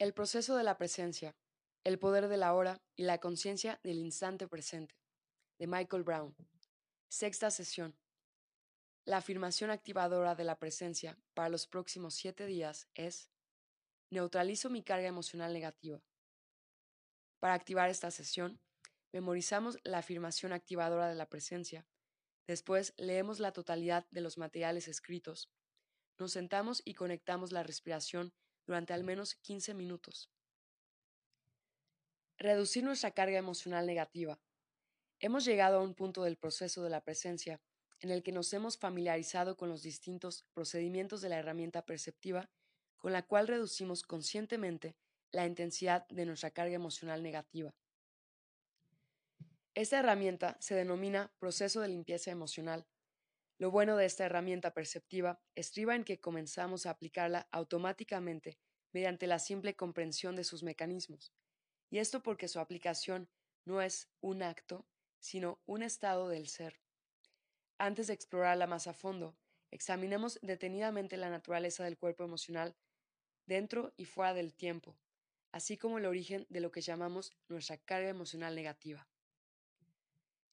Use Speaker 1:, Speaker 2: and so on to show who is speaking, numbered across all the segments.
Speaker 1: El proceso de la presencia, el poder de la hora y la conciencia del instante presente, de Michael Brown. Sexta sesión. La afirmación activadora de la presencia para los próximos siete días es Neutralizo mi carga emocional negativa. Para activar esta sesión, memorizamos la afirmación activadora de la presencia. Después leemos la totalidad de los materiales escritos. Nos sentamos y conectamos la respiración durante al menos 15 minutos. Reducir nuestra carga emocional negativa. Hemos llegado a un punto del proceso de la presencia en el que nos hemos familiarizado con los distintos procedimientos de la herramienta perceptiva con la cual reducimos conscientemente la intensidad de nuestra carga emocional negativa. Esta herramienta se denomina proceso de limpieza emocional lo bueno de esta herramienta perceptiva estriba en que comenzamos a aplicarla automáticamente mediante la simple comprensión de sus mecanismos, y esto porque su aplicación no es un acto, sino un estado del ser. Antes de explorarla más a fondo, examinemos detenidamente la naturaleza del cuerpo emocional dentro y fuera del tiempo, así como el origen de lo que llamamos nuestra carga emocional negativa.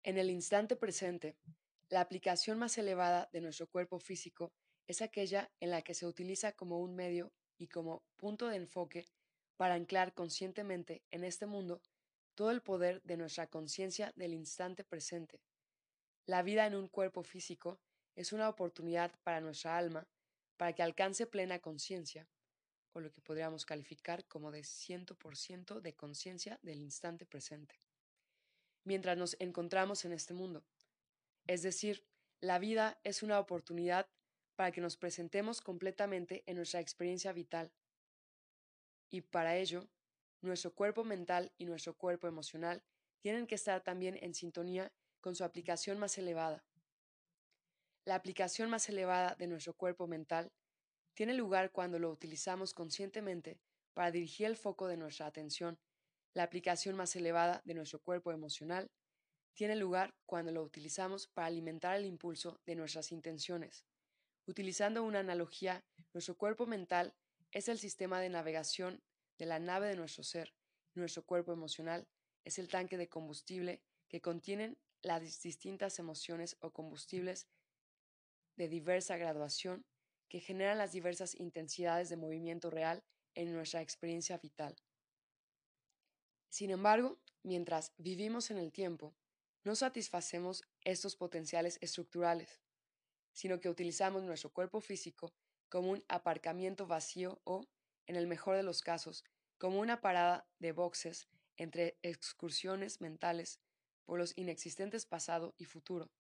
Speaker 1: En el instante presente, la aplicación más elevada de nuestro cuerpo físico es aquella en la que se utiliza como un medio y como punto de enfoque para anclar conscientemente en este mundo todo el poder de nuestra conciencia del instante presente. La vida en un cuerpo físico es una oportunidad para nuestra alma para que alcance plena conciencia, o lo que podríamos calificar como de 100% de conciencia del instante presente, mientras nos encontramos en este mundo. Es decir, la vida es una oportunidad para que nos presentemos completamente en nuestra experiencia vital. Y para ello, nuestro cuerpo mental y nuestro cuerpo emocional tienen que estar también en sintonía con su aplicación más elevada. La aplicación más elevada de nuestro cuerpo mental tiene lugar cuando lo utilizamos conscientemente para dirigir el foco de nuestra atención. La aplicación más elevada de nuestro cuerpo emocional tiene lugar cuando lo utilizamos para alimentar el impulso de nuestras intenciones. Utilizando una analogía, nuestro cuerpo mental es el sistema de navegación de la nave de nuestro ser nuestro cuerpo emocional es el tanque de combustible que contienen las distintas emociones o combustibles de diversa graduación que generan las diversas intensidades de movimiento real en nuestra experiencia vital. Sin embargo, mientras vivimos en el tiempo, no satisfacemos estos potenciales estructurales, sino que utilizamos nuestro cuerpo físico como un aparcamiento vacío o, en el mejor de los casos, como una parada de boxes entre excursiones mentales por los inexistentes pasado y futuro,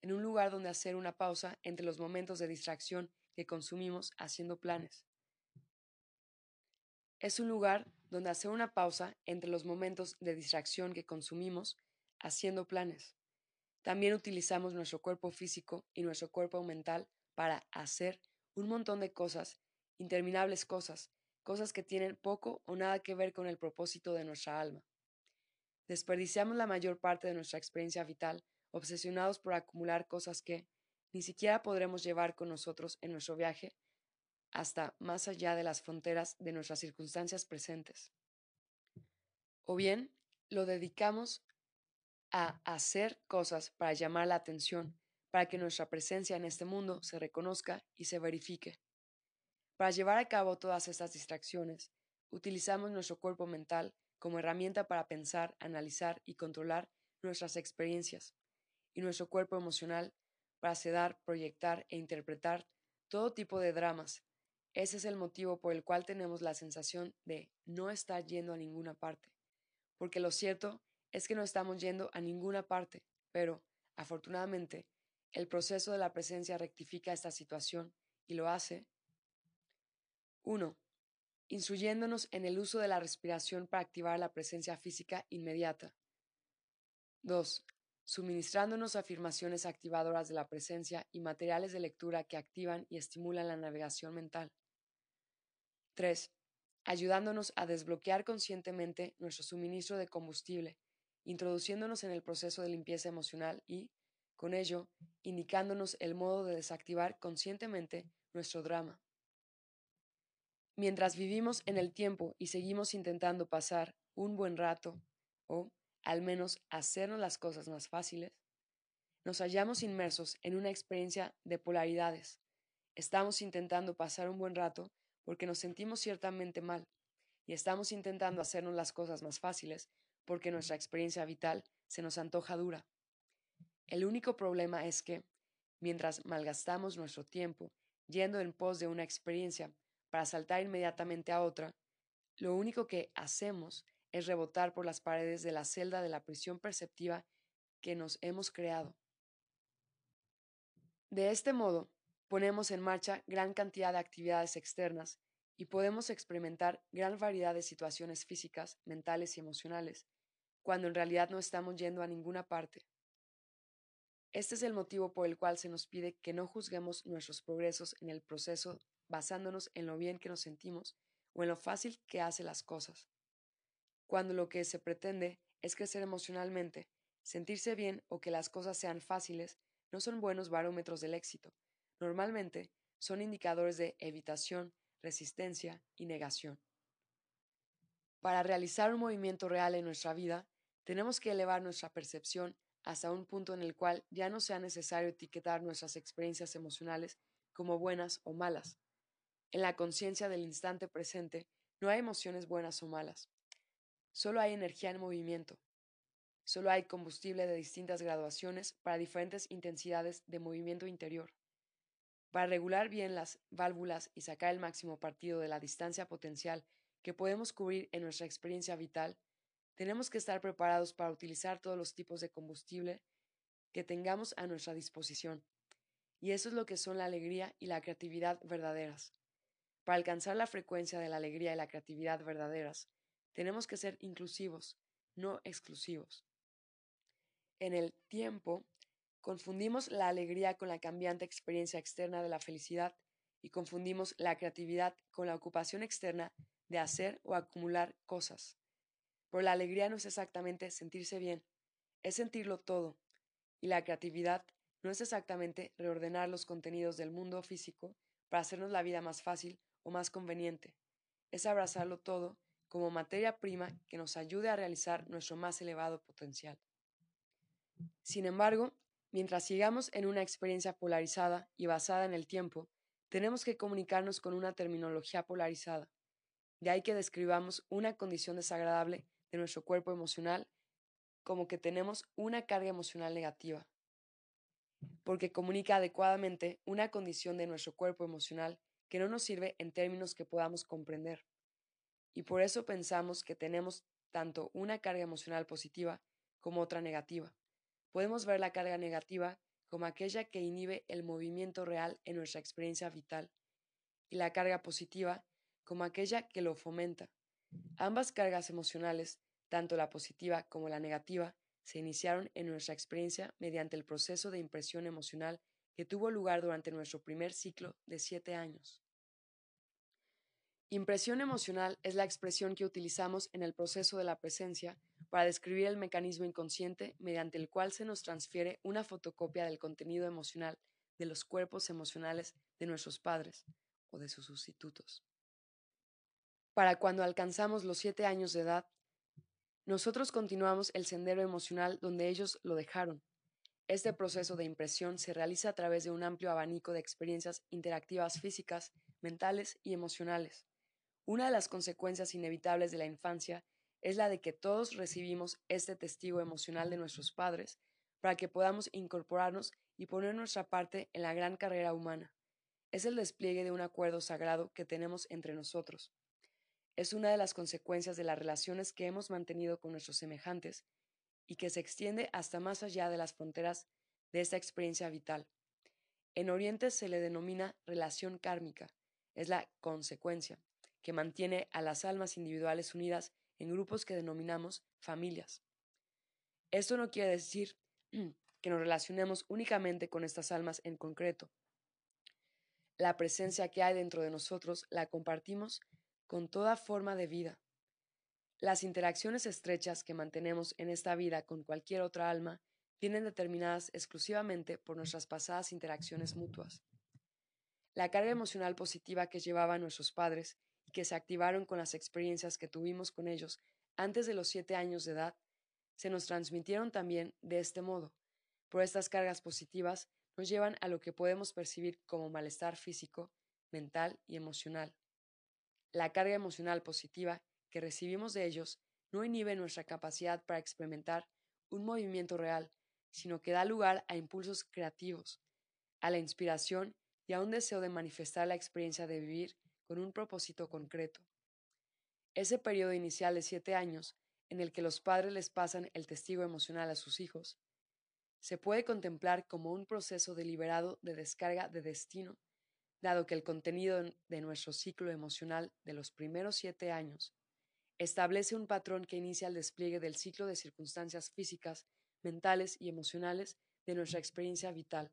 Speaker 1: en un lugar donde hacer una pausa entre los momentos de distracción que consumimos haciendo planes. Es un lugar donde hacer una pausa entre los momentos de distracción que consumimos haciendo planes. También utilizamos nuestro cuerpo físico y nuestro cuerpo mental para hacer un montón de cosas, interminables cosas, cosas que tienen poco o nada que ver con el propósito de nuestra alma. Desperdiciamos la mayor parte de nuestra experiencia vital, obsesionados por acumular cosas que ni siquiera podremos llevar con nosotros en nuestro viaje hasta más allá de las fronteras de nuestras circunstancias presentes. O bien lo dedicamos a hacer cosas para llamar la atención, para que nuestra presencia en este mundo se reconozca y se verifique. Para llevar a cabo todas estas distracciones, utilizamos nuestro cuerpo mental como herramienta para pensar, analizar y controlar nuestras experiencias, y nuestro cuerpo emocional para sedar, proyectar e interpretar todo tipo de dramas. Ese es el motivo por el cual tenemos la sensación de no estar yendo a ninguna parte, porque lo cierto es que no estamos yendo a ninguna parte, pero, afortunadamente, el proceso de la presencia rectifica esta situación y lo hace 1. Instruyéndonos en el uso de la respiración para activar la presencia física inmediata. 2. Suministrándonos afirmaciones activadoras de la presencia y materiales de lectura que activan y estimulan la navegación mental. 3. Ayudándonos a desbloquear conscientemente nuestro suministro de combustible introduciéndonos en el proceso de limpieza emocional y, con ello, indicándonos el modo de desactivar conscientemente nuestro drama. Mientras vivimos en el tiempo y seguimos intentando pasar un buen rato, o al menos hacernos las cosas más fáciles, nos hallamos inmersos en una experiencia de polaridades. Estamos intentando pasar un buen rato porque nos sentimos ciertamente mal, y estamos intentando hacernos las cosas más fáciles porque nuestra experiencia vital se nos antoja dura. El único problema es que, mientras malgastamos nuestro tiempo yendo en pos de una experiencia para saltar inmediatamente a otra, lo único que hacemos es rebotar por las paredes de la celda de la prisión perceptiva que nos hemos creado. De este modo, ponemos en marcha gran cantidad de actividades externas y podemos experimentar gran variedad de situaciones físicas, mentales y emocionales, cuando en realidad no estamos yendo a ninguna parte. Este es el motivo por el cual se nos pide que no juzguemos nuestros progresos en el proceso basándonos en lo bien que nos sentimos o en lo fácil que hace las cosas. Cuando lo que se pretende es crecer emocionalmente, sentirse bien o que las cosas sean fáciles, no son buenos barómetros del éxito. Normalmente son indicadores de evitación, resistencia y negación. Para realizar un movimiento real en nuestra vida, tenemos que elevar nuestra percepción hasta un punto en el cual ya no sea necesario etiquetar nuestras experiencias emocionales como buenas o malas. En la conciencia del instante presente no hay emociones buenas o malas. Solo hay energía en movimiento. Solo hay combustible de distintas graduaciones para diferentes intensidades de movimiento interior. Para regular bien las válvulas y sacar el máximo partido de la distancia potencial que podemos cubrir en nuestra experiencia vital, tenemos que estar preparados para utilizar todos los tipos de combustible que tengamos a nuestra disposición. Y eso es lo que son la alegría y la creatividad verdaderas. Para alcanzar la frecuencia de la alegría y la creatividad verdaderas, tenemos que ser inclusivos, no exclusivos. En el tiempo, confundimos la alegría con la cambiante experiencia externa de la felicidad y confundimos la creatividad con la ocupación externa de hacer o acumular cosas. Pero la alegría no es exactamente sentirse bien, es sentirlo todo. Y la creatividad no es exactamente reordenar los contenidos del mundo físico para hacernos la vida más fácil o más conveniente. Es abrazarlo todo como materia prima que nos ayude a realizar nuestro más elevado potencial. Sin embargo, mientras sigamos en una experiencia polarizada y basada en el tiempo, tenemos que comunicarnos con una terminología polarizada. De ahí que describamos una condición desagradable de nuestro cuerpo emocional como que tenemos una carga emocional negativa, porque comunica adecuadamente una condición de nuestro cuerpo emocional que no nos sirve en términos que podamos comprender. Y por eso pensamos que tenemos tanto una carga emocional positiva como otra negativa. Podemos ver la carga negativa como aquella que inhibe el movimiento real en nuestra experiencia vital, y la carga positiva como aquella que lo fomenta, Ambas cargas emocionales, tanto la positiva como la negativa, se iniciaron en nuestra experiencia mediante el proceso de impresión emocional que tuvo lugar durante nuestro primer ciclo de siete años. Impresión emocional es la expresión que utilizamos en el proceso de la presencia para describir el mecanismo inconsciente mediante el cual se nos transfiere una fotocopia del contenido emocional de los cuerpos emocionales de nuestros padres o de sus sustitutos para cuando alcanzamos los siete años de edad, nosotros continuamos el sendero emocional donde ellos lo dejaron. Este proceso de impresión se realiza a través de un amplio abanico de experiencias interactivas físicas, mentales y emocionales. Una de las consecuencias inevitables de la infancia es la de que todos recibimos este testigo emocional de nuestros padres para que podamos incorporarnos y poner nuestra parte en la gran carrera humana. Es el despliegue de un acuerdo sagrado que tenemos entre nosotros es una de las consecuencias de las relaciones que hemos mantenido con nuestros semejantes y que se extiende hasta más allá de las fronteras de esta experiencia vital. En Oriente se le denomina relación kármica, es la consecuencia, que mantiene a las almas individuales unidas en grupos que denominamos familias. Esto no quiere decir que nos relacionemos únicamente con estas almas en concreto. La presencia que hay dentro de nosotros la compartimos con toda forma de vida. Las interacciones estrechas que mantenemos en esta vida con cualquier otra alma vienen determinadas exclusivamente por nuestras pasadas interacciones mutuas. La carga emocional positiva que llevaban nuestros padres y que se activaron con las experiencias que tuvimos con ellos antes de los siete años de edad, se nos transmitieron también de este modo, por estas cargas positivas nos llevan a lo que podemos percibir como malestar físico, mental y emocional. La carga emocional positiva que recibimos de ellos no inhibe nuestra capacidad para experimentar un movimiento real, sino que da lugar a impulsos creativos, a la inspiración y a un deseo de manifestar la experiencia de vivir con un propósito concreto. Ese periodo inicial de siete años, en el que los padres les pasan el testigo emocional a sus hijos, se puede contemplar como un proceso deliberado de descarga de destino, dado que el contenido de nuestro ciclo emocional de los primeros siete años establece un patrón que inicia el despliegue del ciclo de circunstancias físicas, mentales y emocionales de nuestra experiencia vital.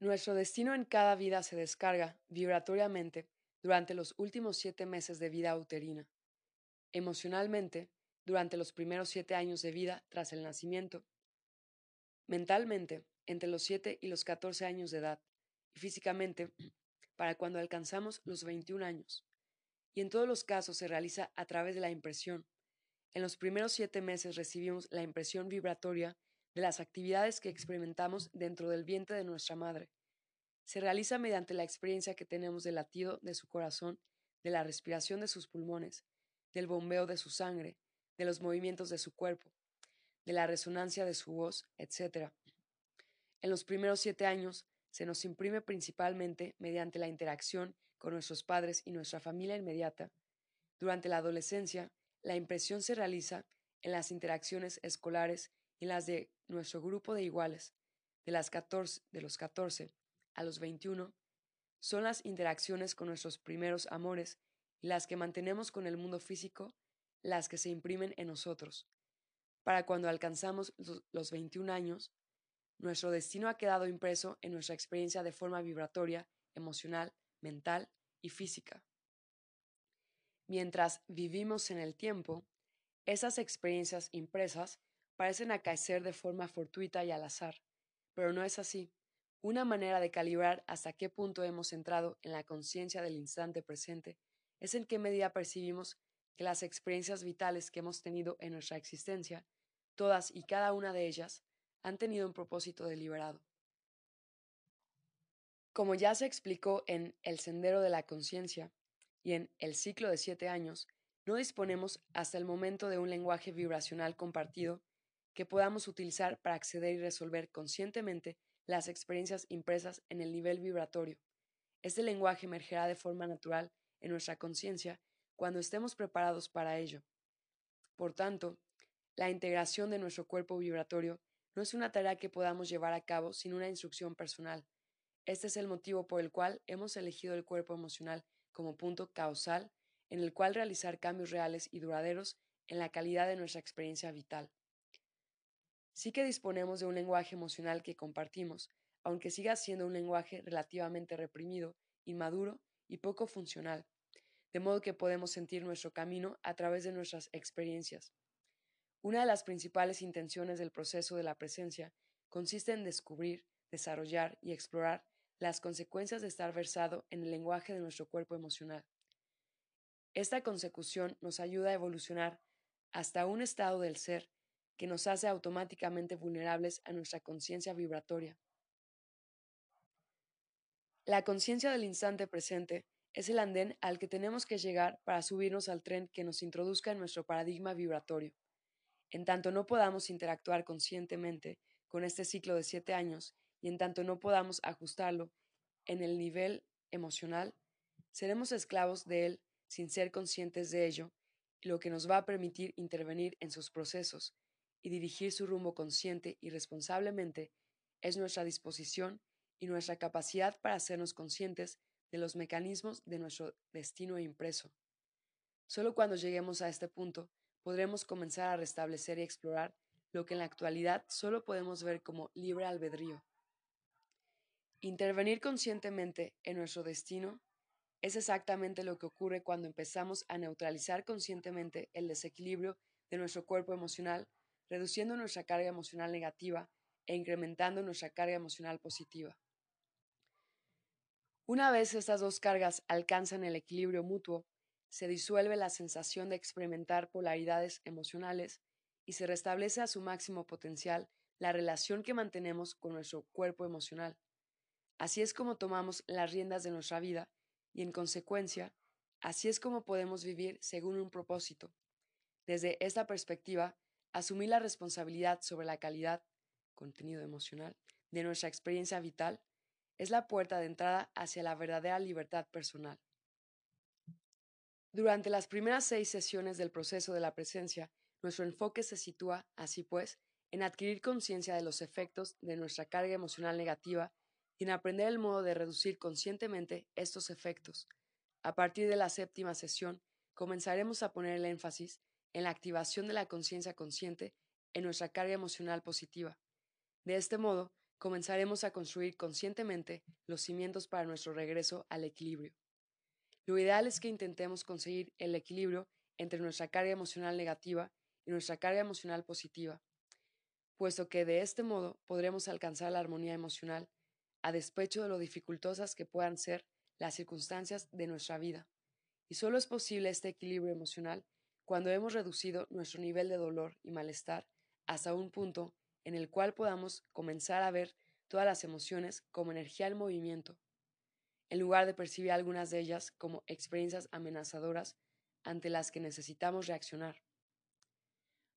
Speaker 1: Nuestro destino en cada vida se descarga vibratoriamente durante los últimos siete meses de vida uterina, emocionalmente durante los primeros siete años de vida tras el nacimiento. Mentalmente entre los 7 y los 14 años de edad físicamente para cuando alcanzamos los 21 años. Y en todos los casos se realiza a través de la impresión. En los primeros siete meses recibimos la impresión vibratoria de las actividades que experimentamos dentro del vientre de nuestra madre. Se realiza mediante la experiencia que tenemos del latido de su corazón, de la respiración de sus pulmones, del bombeo de su sangre, de los movimientos de su cuerpo, de la resonancia de su voz, etc. En los primeros siete años se nos imprime principalmente mediante la interacción con nuestros padres y nuestra familia inmediata. Durante la adolescencia, la impresión se realiza en las interacciones escolares y las de nuestro grupo de iguales. De, las 14, de los 14 a los 21 son las interacciones con nuestros primeros amores y las que mantenemos con el mundo físico las que se imprimen en nosotros. Para cuando alcanzamos los 21 años, nuestro destino ha quedado impreso en nuestra experiencia de forma vibratoria, emocional, mental y física. Mientras vivimos en el tiempo, esas experiencias impresas parecen acaecer de forma fortuita y al azar, pero no es así. Una manera de calibrar hasta qué punto hemos entrado en la conciencia del instante presente es en qué medida percibimos que las experiencias vitales que hemos tenido en nuestra existencia Todas y cada una de ellas han tenido un propósito deliberado. Como ya se explicó en El Sendero de la Conciencia y en El Ciclo de Siete Años, no disponemos hasta el momento de un lenguaje vibracional compartido que podamos utilizar para acceder y resolver conscientemente las experiencias impresas en el nivel vibratorio. Este lenguaje emergerá de forma natural en nuestra conciencia cuando estemos preparados para ello. Por tanto, la integración de nuestro cuerpo vibratorio no es una tarea que podamos llevar a cabo sin una instrucción personal. Este es el motivo por el cual hemos elegido el cuerpo emocional como punto causal en el cual realizar cambios reales y duraderos en la calidad de nuestra experiencia vital. Sí que disponemos de un lenguaje emocional que compartimos, aunque siga siendo un lenguaje relativamente reprimido, inmaduro y poco funcional, de modo que podemos sentir nuestro camino a través de nuestras experiencias. Una de las principales intenciones del proceso de la presencia consiste en descubrir, desarrollar y explorar las consecuencias de estar versado en el lenguaje de nuestro cuerpo emocional. Esta consecución nos ayuda a evolucionar hasta un estado del ser que nos hace automáticamente vulnerables a nuestra conciencia vibratoria. La conciencia del instante presente es el andén al que tenemos que llegar para subirnos al tren que nos introduzca en nuestro paradigma vibratorio. En tanto no podamos interactuar conscientemente con este ciclo de siete años y en tanto no podamos ajustarlo en el nivel emocional, seremos esclavos de él sin ser conscientes de ello, lo que nos va a permitir intervenir en sus procesos y dirigir su rumbo consciente y responsablemente es nuestra disposición y nuestra capacidad para hacernos conscientes de los mecanismos de nuestro destino impreso. Solo cuando lleguemos a este punto podremos comenzar a restablecer y explorar lo que en la actualidad solo podemos ver como libre albedrío. Intervenir conscientemente en nuestro destino es exactamente lo que ocurre cuando empezamos a neutralizar conscientemente el desequilibrio de nuestro cuerpo emocional, reduciendo nuestra carga emocional negativa e incrementando nuestra carga emocional positiva. Una vez estas dos cargas alcanzan el equilibrio mutuo, se disuelve la sensación de experimentar polaridades emocionales y se restablece a su máximo potencial la relación que mantenemos con nuestro cuerpo emocional. Así es como tomamos las riendas de nuestra vida y, en consecuencia, así es como podemos vivir según un propósito. Desde esta perspectiva, asumir la responsabilidad sobre la calidad, contenido emocional, de nuestra experiencia vital es la puerta de entrada hacia la verdadera libertad personal. Durante las primeras seis sesiones del proceso de la presencia, nuestro enfoque se sitúa, así pues, en adquirir conciencia de los efectos de nuestra carga emocional negativa y en aprender el modo de reducir conscientemente estos efectos. A partir de la séptima sesión, comenzaremos a poner el énfasis en la activación de la conciencia consciente en nuestra carga emocional positiva. De este modo, comenzaremos a construir conscientemente los cimientos para nuestro regreso al equilibrio. Lo ideal es que intentemos conseguir el equilibrio entre nuestra carga emocional negativa y nuestra carga emocional positiva, puesto que de este modo podremos alcanzar la armonía emocional a despecho de lo dificultosas que puedan ser las circunstancias de nuestra vida. Y solo es posible este equilibrio emocional cuando hemos reducido nuestro nivel de dolor y malestar hasta un punto en el cual podamos comenzar a ver todas las emociones como energía en movimiento, en lugar de percibir algunas de ellas como experiencias amenazadoras ante las que necesitamos reaccionar.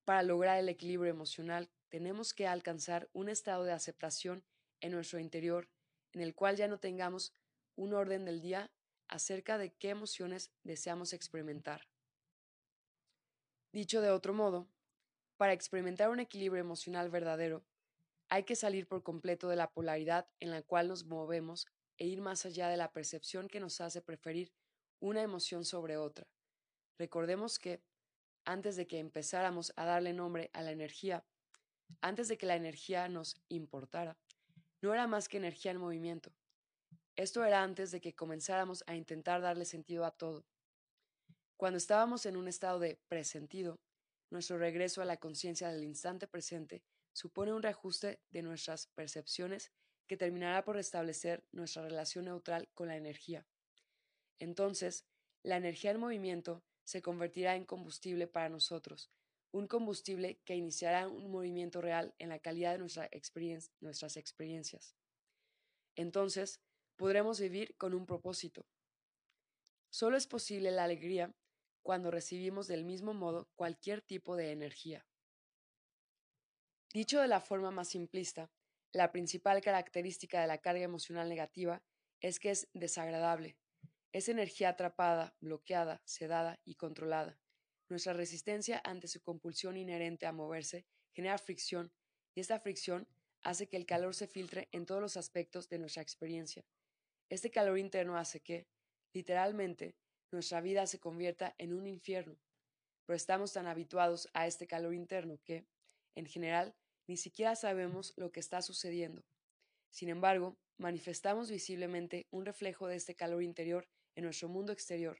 Speaker 1: Para lograr el equilibrio emocional tenemos que alcanzar un estado de aceptación en nuestro interior en el cual ya no tengamos un orden del día acerca de qué emociones deseamos experimentar. Dicho de otro modo, para experimentar un equilibrio emocional verdadero, hay que salir por completo de la polaridad en la cual nos movemos e ir más allá de la percepción que nos hace preferir una emoción sobre otra. Recordemos que, antes de que empezáramos a darle nombre a la energía, antes de que la energía nos importara, no era más que energía en movimiento. Esto era antes de que comenzáramos a intentar darle sentido a todo. Cuando estábamos en un estado de presentido, nuestro regreso a la conciencia del instante presente supone un reajuste de nuestras percepciones que terminará por restablecer nuestra relación neutral con la energía. Entonces, la energía en movimiento se convertirá en combustible para nosotros, un combustible que iniciará un movimiento real en la calidad de nuestra nuestras experiencias. Entonces, podremos vivir con un propósito. Solo es posible la alegría cuando recibimos del mismo modo cualquier tipo de energía. Dicho de la forma más simplista, la principal característica de la carga emocional negativa es que es desagradable. Es energía atrapada, bloqueada, sedada y controlada. Nuestra resistencia ante su compulsión inherente a moverse genera fricción y esta fricción hace que el calor se filtre en todos los aspectos de nuestra experiencia. Este calor interno hace que, literalmente, nuestra vida se convierta en un infierno, pero estamos tan habituados a este calor interno que, en general, ni siquiera sabemos lo que está sucediendo. Sin embargo, manifestamos visiblemente un reflejo de este calor interior en nuestro mundo exterior.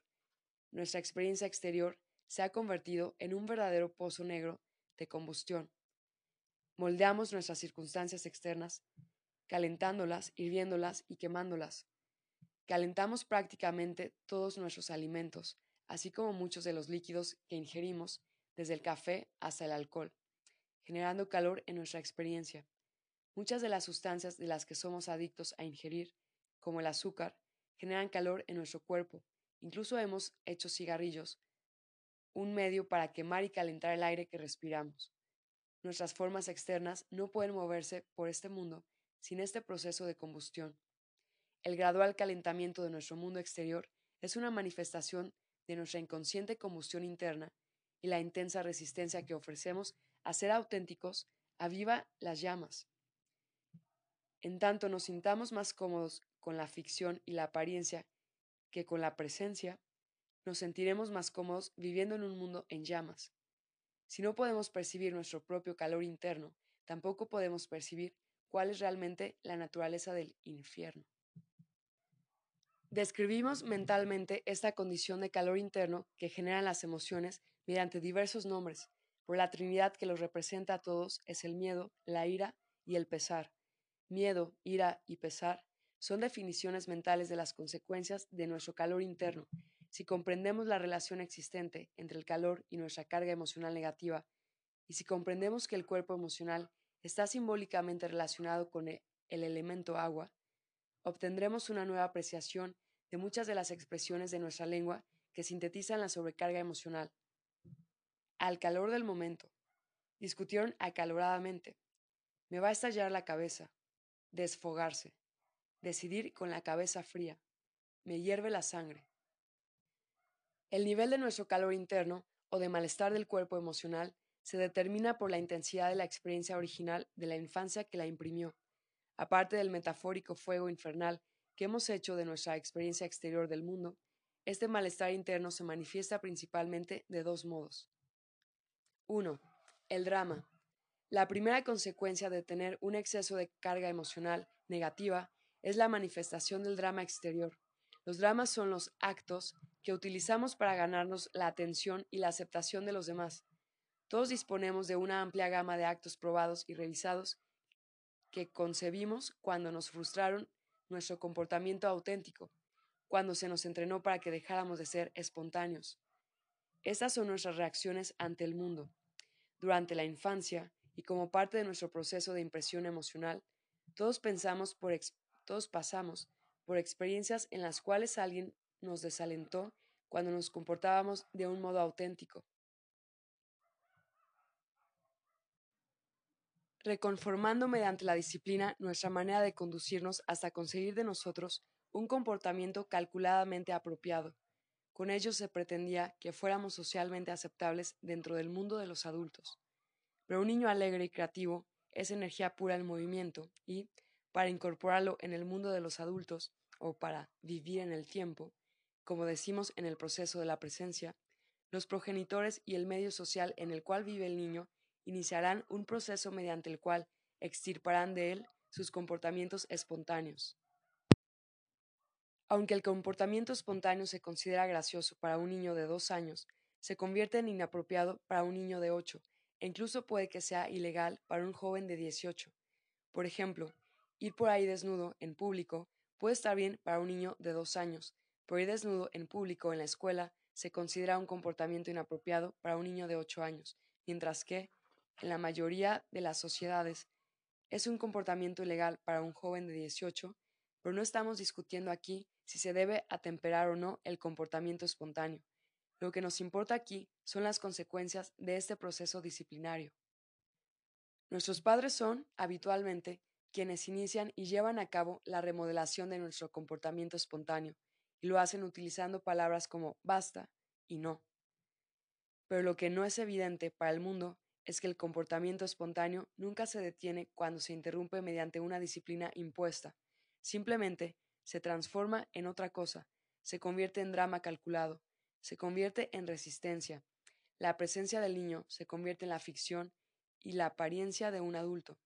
Speaker 1: Nuestra experiencia exterior se ha convertido en un verdadero pozo negro de combustión. Moldeamos nuestras circunstancias externas, calentándolas, hirviéndolas y quemándolas. Calentamos prácticamente todos nuestros alimentos, así como muchos de los líquidos que ingerimos, desde el café hasta el alcohol, generando calor en nuestra experiencia. Muchas de las sustancias de las que somos adictos a ingerir, como el azúcar, generan calor en nuestro cuerpo. Incluso hemos hecho cigarrillos, un medio para quemar y calentar el aire que respiramos. Nuestras formas externas no pueden moverse por este mundo sin este proceso de combustión. El gradual calentamiento de nuestro mundo exterior es una manifestación de nuestra inconsciente combustión interna y la intensa resistencia que ofrecemos a ser auténticos aviva las llamas. En tanto nos sintamos más cómodos con la ficción y la apariencia que con la presencia, nos sentiremos más cómodos viviendo en un mundo en llamas. Si no podemos percibir nuestro propio calor interno, tampoco podemos percibir cuál es realmente la naturaleza del infierno. Describimos mentalmente esta condición de calor interno que generan las emociones mediante diversos nombres, pero la Trinidad que los representa a todos es el miedo, la ira y el pesar. Miedo, ira y pesar son definiciones mentales de las consecuencias de nuestro calor interno. Si comprendemos la relación existente entre el calor y nuestra carga emocional negativa, y si comprendemos que el cuerpo emocional está simbólicamente relacionado con el elemento agua, obtendremos una nueva apreciación de muchas de las expresiones de nuestra lengua que sintetizan la sobrecarga emocional. Al calor del momento, discutieron acaloradamente. Me va a estallar la cabeza. Desfogarse. Decidir con la cabeza fría. Me hierve la sangre. El nivel de nuestro calor interno o de malestar del cuerpo emocional se determina por la intensidad de la experiencia original de la infancia que la imprimió, aparte del metafórico fuego infernal que hemos hecho de nuestra experiencia exterior del mundo, este malestar interno se manifiesta principalmente de dos modos. 1. El drama. La primera consecuencia de tener un exceso de carga emocional negativa es la manifestación del drama exterior. Los dramas son los actos que utilizamos para ganarnos la atención y la aceptación de los demás. Todos disponemos de una amplia gama de actos probados y revisados que concebimos cuando nos frustraron nuestro comportamiento auténtico, cuando se nos entrenó para que dejáramos de ser espontáneos. Estas son nuestras reacciones ante el mundo durante la infancia y como parte de nuestro proceso de impresión emocional, todos, pensamos por todos pasamos por experiencias en las cuales alguien nos desalentó cuando nos comportábamos de un modo auténtico. Reconformando mediante la disciplina nuestra manera de conducirnos hasta conseguir de nosotros un comportamiento calculadamente apropiado, con ello se pretendía que fuéramos socialmente aceptables dentro del mundo de los adultos. Pero un niño alegre y creativo es energía pura en movimiento y, para incorporarlo en el mundo de los adultos, o para vivir en el tiempo, como decimos en el proceso de la presencia, los progenitores y el medio social en el cual vive el niño iniciarán un proceso mediante el cual extirparán de él sus comportamientos espontáneos. Aunque el comportamiento espontáneo se considera gracioso para un niño de dos años, se convierte en inapropiado para un niño de ocho, e incluso puede que sea ilegal para un joven de dieciocho. Por ejemplo, ir por ahí desnudo en público puede estar bien para un niño de dos años, pero ir desnudo en público en la escuela se considera un comportamiento inapropiado para un niño de ocho años, mientras que, en la mayoría de las sociedades, es un comportamiento ilegal para un joven de dieciocho, pero no estamos discutiendo aquí si se debe atemperar o no el comportamiento espontáneo. Lo que nos importa aquí son las consecuencias de este proceso disciplinario. Nuestros padres son, habitualmente, quienes inician y llevan a cabo la remodelación de nuestro comportamiento espontáneo, y lo hacen utilizando palabras como basta y no. Pero lo que no es evidente para el mundo es que el comportamiento espontáneo nunca se detiene cuando se interrumpe mediante una disciplina impuesta. Simplemente se transforma en otra cosa, se convierte en drama calculado, se convierte en resistencia. La presencia del niño se convierte en la ficción y la apariencia de un adulto.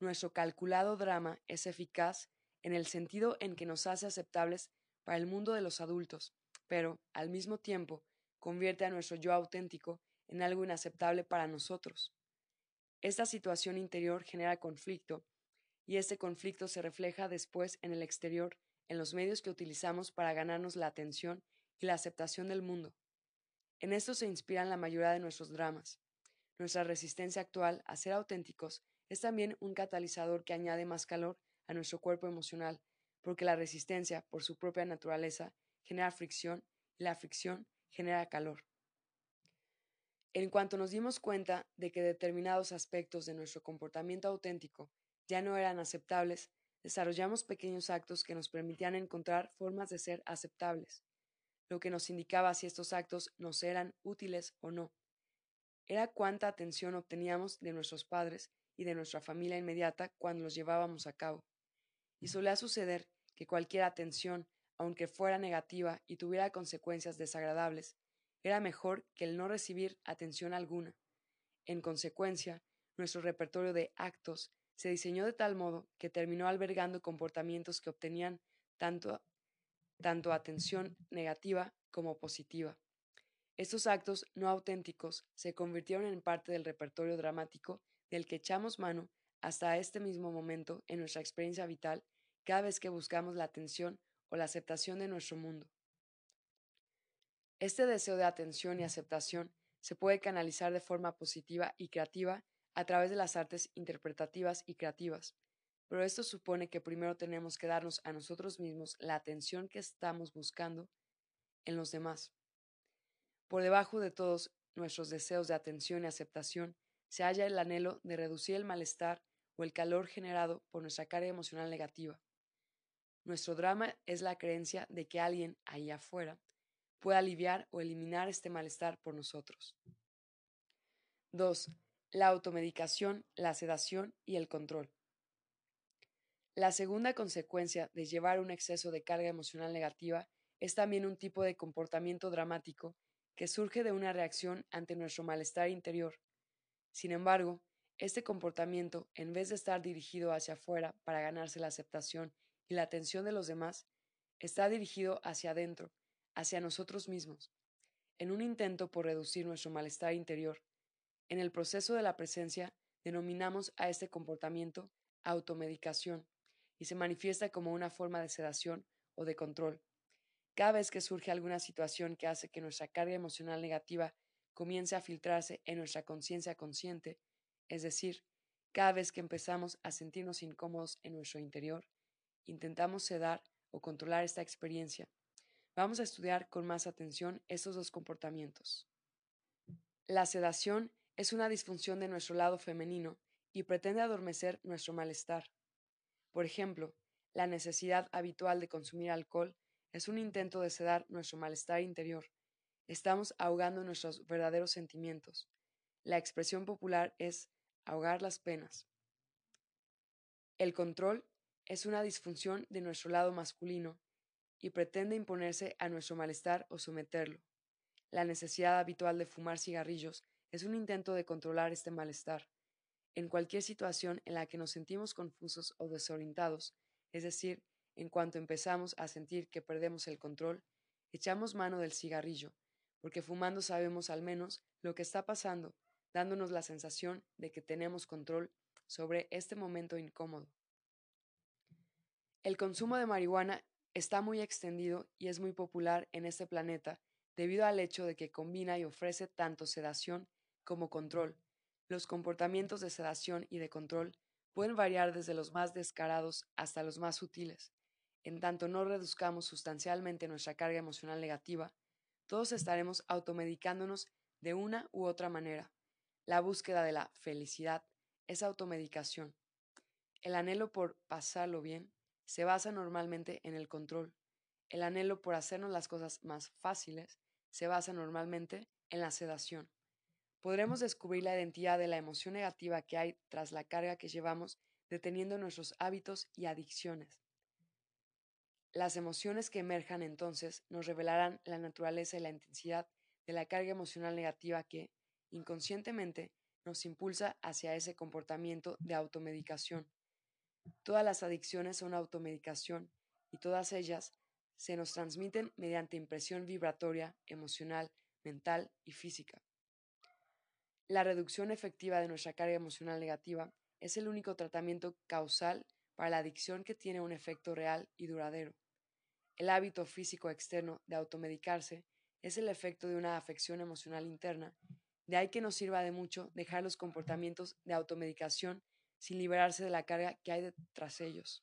Speaker 1: Nuestro calculado drama es eficaz en el sentido en que nos hace aceptables para el mundo de los adultos, pero, al mismo tiempo, convierte a nuestro yo auténtico en algo inaceptable para nosotros. Esta situación interior genera conflicto, y este conflicto se refleja después en el exterior en los medios que utilizamos para ganarnos la atención y la aceptación del mundo. En esto se inspiran la mayoría de nuestros dramas. Nuestra resistencia actual a ser auténticos es también un catalizador que añade más calor a nuestro cuerpo emocional, porque la resistencia, por su propia naturaleza, genera fricción y la fricción genera calor. En cuanto nos dimos cuenta de que determinados aspectos de nuestro comportamiento auténtico ya no eran aceptables, desarrollamos pequeños actos que nos permitían encontrar formas de ser aceptables, lo que nos indicaba si estos actos nos eran útiles o no. Era cuánta atención obteníamos de nuestros padres y de nuestra familia inmediata cuando los llevábamos a cabo. Y solía suceder que cualquier atención, aunque fuera negativa y tuviera consecuencias desagradables, era mejor que el no recibir atención alguna. En consecuencia, nuestro repertorio de actos se diseñó de tal modo que terminó albergando comportamientos que obtenían tanto, tanto atención negativa como positiva. Estos actos no auténticos se convirtieron en parte del repertorio dramático del que echamos mano hasta este mismo momento en nuestra experiencia vital cada vez que buscamos la atención o la aceptación de nuestro mundo. Este deseo de atención y aceptación se puede canalizar de forma positiva y creativa a través de las artes interpretativas y creativas, pero esto supone que primero tenemos que darnos a nosotros mismos la atención que estamos buscando en los demás. Por debajo de todos nuestros deseos de atención y aceptación se halla el anhelo de reducir el malestar o el calor generado por nuestra carga emocional negativa. Nuestro drama es la creencia de que alguien ahí afuera puede aliviar o eliminar este malestar por nosotros. 2. La automedicación, la sedación y el control. La segunda consecuencia de llevar un exceso de carga emocional negativa es también un tipo de comportamiento dramático que surge de una reacción ante nuestro malestar interior. Sin embargo, este comportamiento, en vez de estar dirigido hacia afuera para ganarse la aceptación y la atención de los demás, está dirigido hacia adentro, hacia nosotros mismos, en un intento por reducir nuestro malestar interior. En el proceso de la presencia denominamos a este comportamiento automedicación y se manifiesta como una forma de sedación o de control. Cada vez que surge alguna situación que hace que nuestra carga emocional negativa comience a filtrarse en nuestra conciencia consciente, es decir, cada vez que empezamos a sentirnos incómodos en nuestro interior, intentamos sedar o controlar esta experiencia. Vamos a estudiar con más atención estos dos comportamientos. La sedación es una disfunción de nuestro lado femenino y pretende adormecer nuestro malestar. Por ejemplo, la necesidad habitual de consumir alcohol es un intento de sedar nuestro malestar interior. Estamos ahogando nuestros verdaderos sentimientos. La expresión popular es ahogar las penas. El control es una disfunción de nuestro lado masculino y pretende imponerse a nuestro malestar o someterlo. La necesidad habitual de fumar cigarrillos es un intento de controlar este malestar. En cualquier situación en la que nos sentimos confusos o desorientados, es decir, en cuanto empezamos a sentir que perdemos el control, echamos mano del cigarrillo, porque fumando sabemos al menos lo que está pasando, dándonos la sensación de que tenemos control sobre este momento incómodo. El consumo de marihuana está muy extendido y es muy popular en este planeta debido al hecho de que combina y ofrece tanto sedación como control. Los comportamientos de sedación y de control pueden variar desde los más descarados hasta los más sutiles, en tanto no reduzcamos sustancialmente nuestra carga emocional negativa, todos estaremos automedicándonos de una u otra manera. La búsqueda de la felicidad es automedicación. El anhelo por pasarlo bien se basa normalmente en el control. El anhelo por hacernos las cosas más fáciles se basa normalmente en la sedación. Podremos descubrir la identidad de la emoción negativa que hay tras la carga que llevamos deteniendo nuestros hábitos y adicciones. Las emociones que emerjan entonces nos revelarán la naturaleza y la intensidad de la carga emocional negativa que, inconscientemente, nos impulsa hacia ese comportamiento de automedicación. Todas las adicciones son automedicación y todas ellas se nos transmiten mediante impresión vibratoria, emocional, mental y física. La reducción efectiva de nuestra carga emocional negativa es el único tratamiento causal para la adicción que tiene un efecto real y duradero. El hábito físico externo de automedicarse es el efecto de una afección emocional interna, de ahí que nos sirva de mucho dejar los comportamientos de automedicación sin liberarse de la carga que hay detrás de ellos.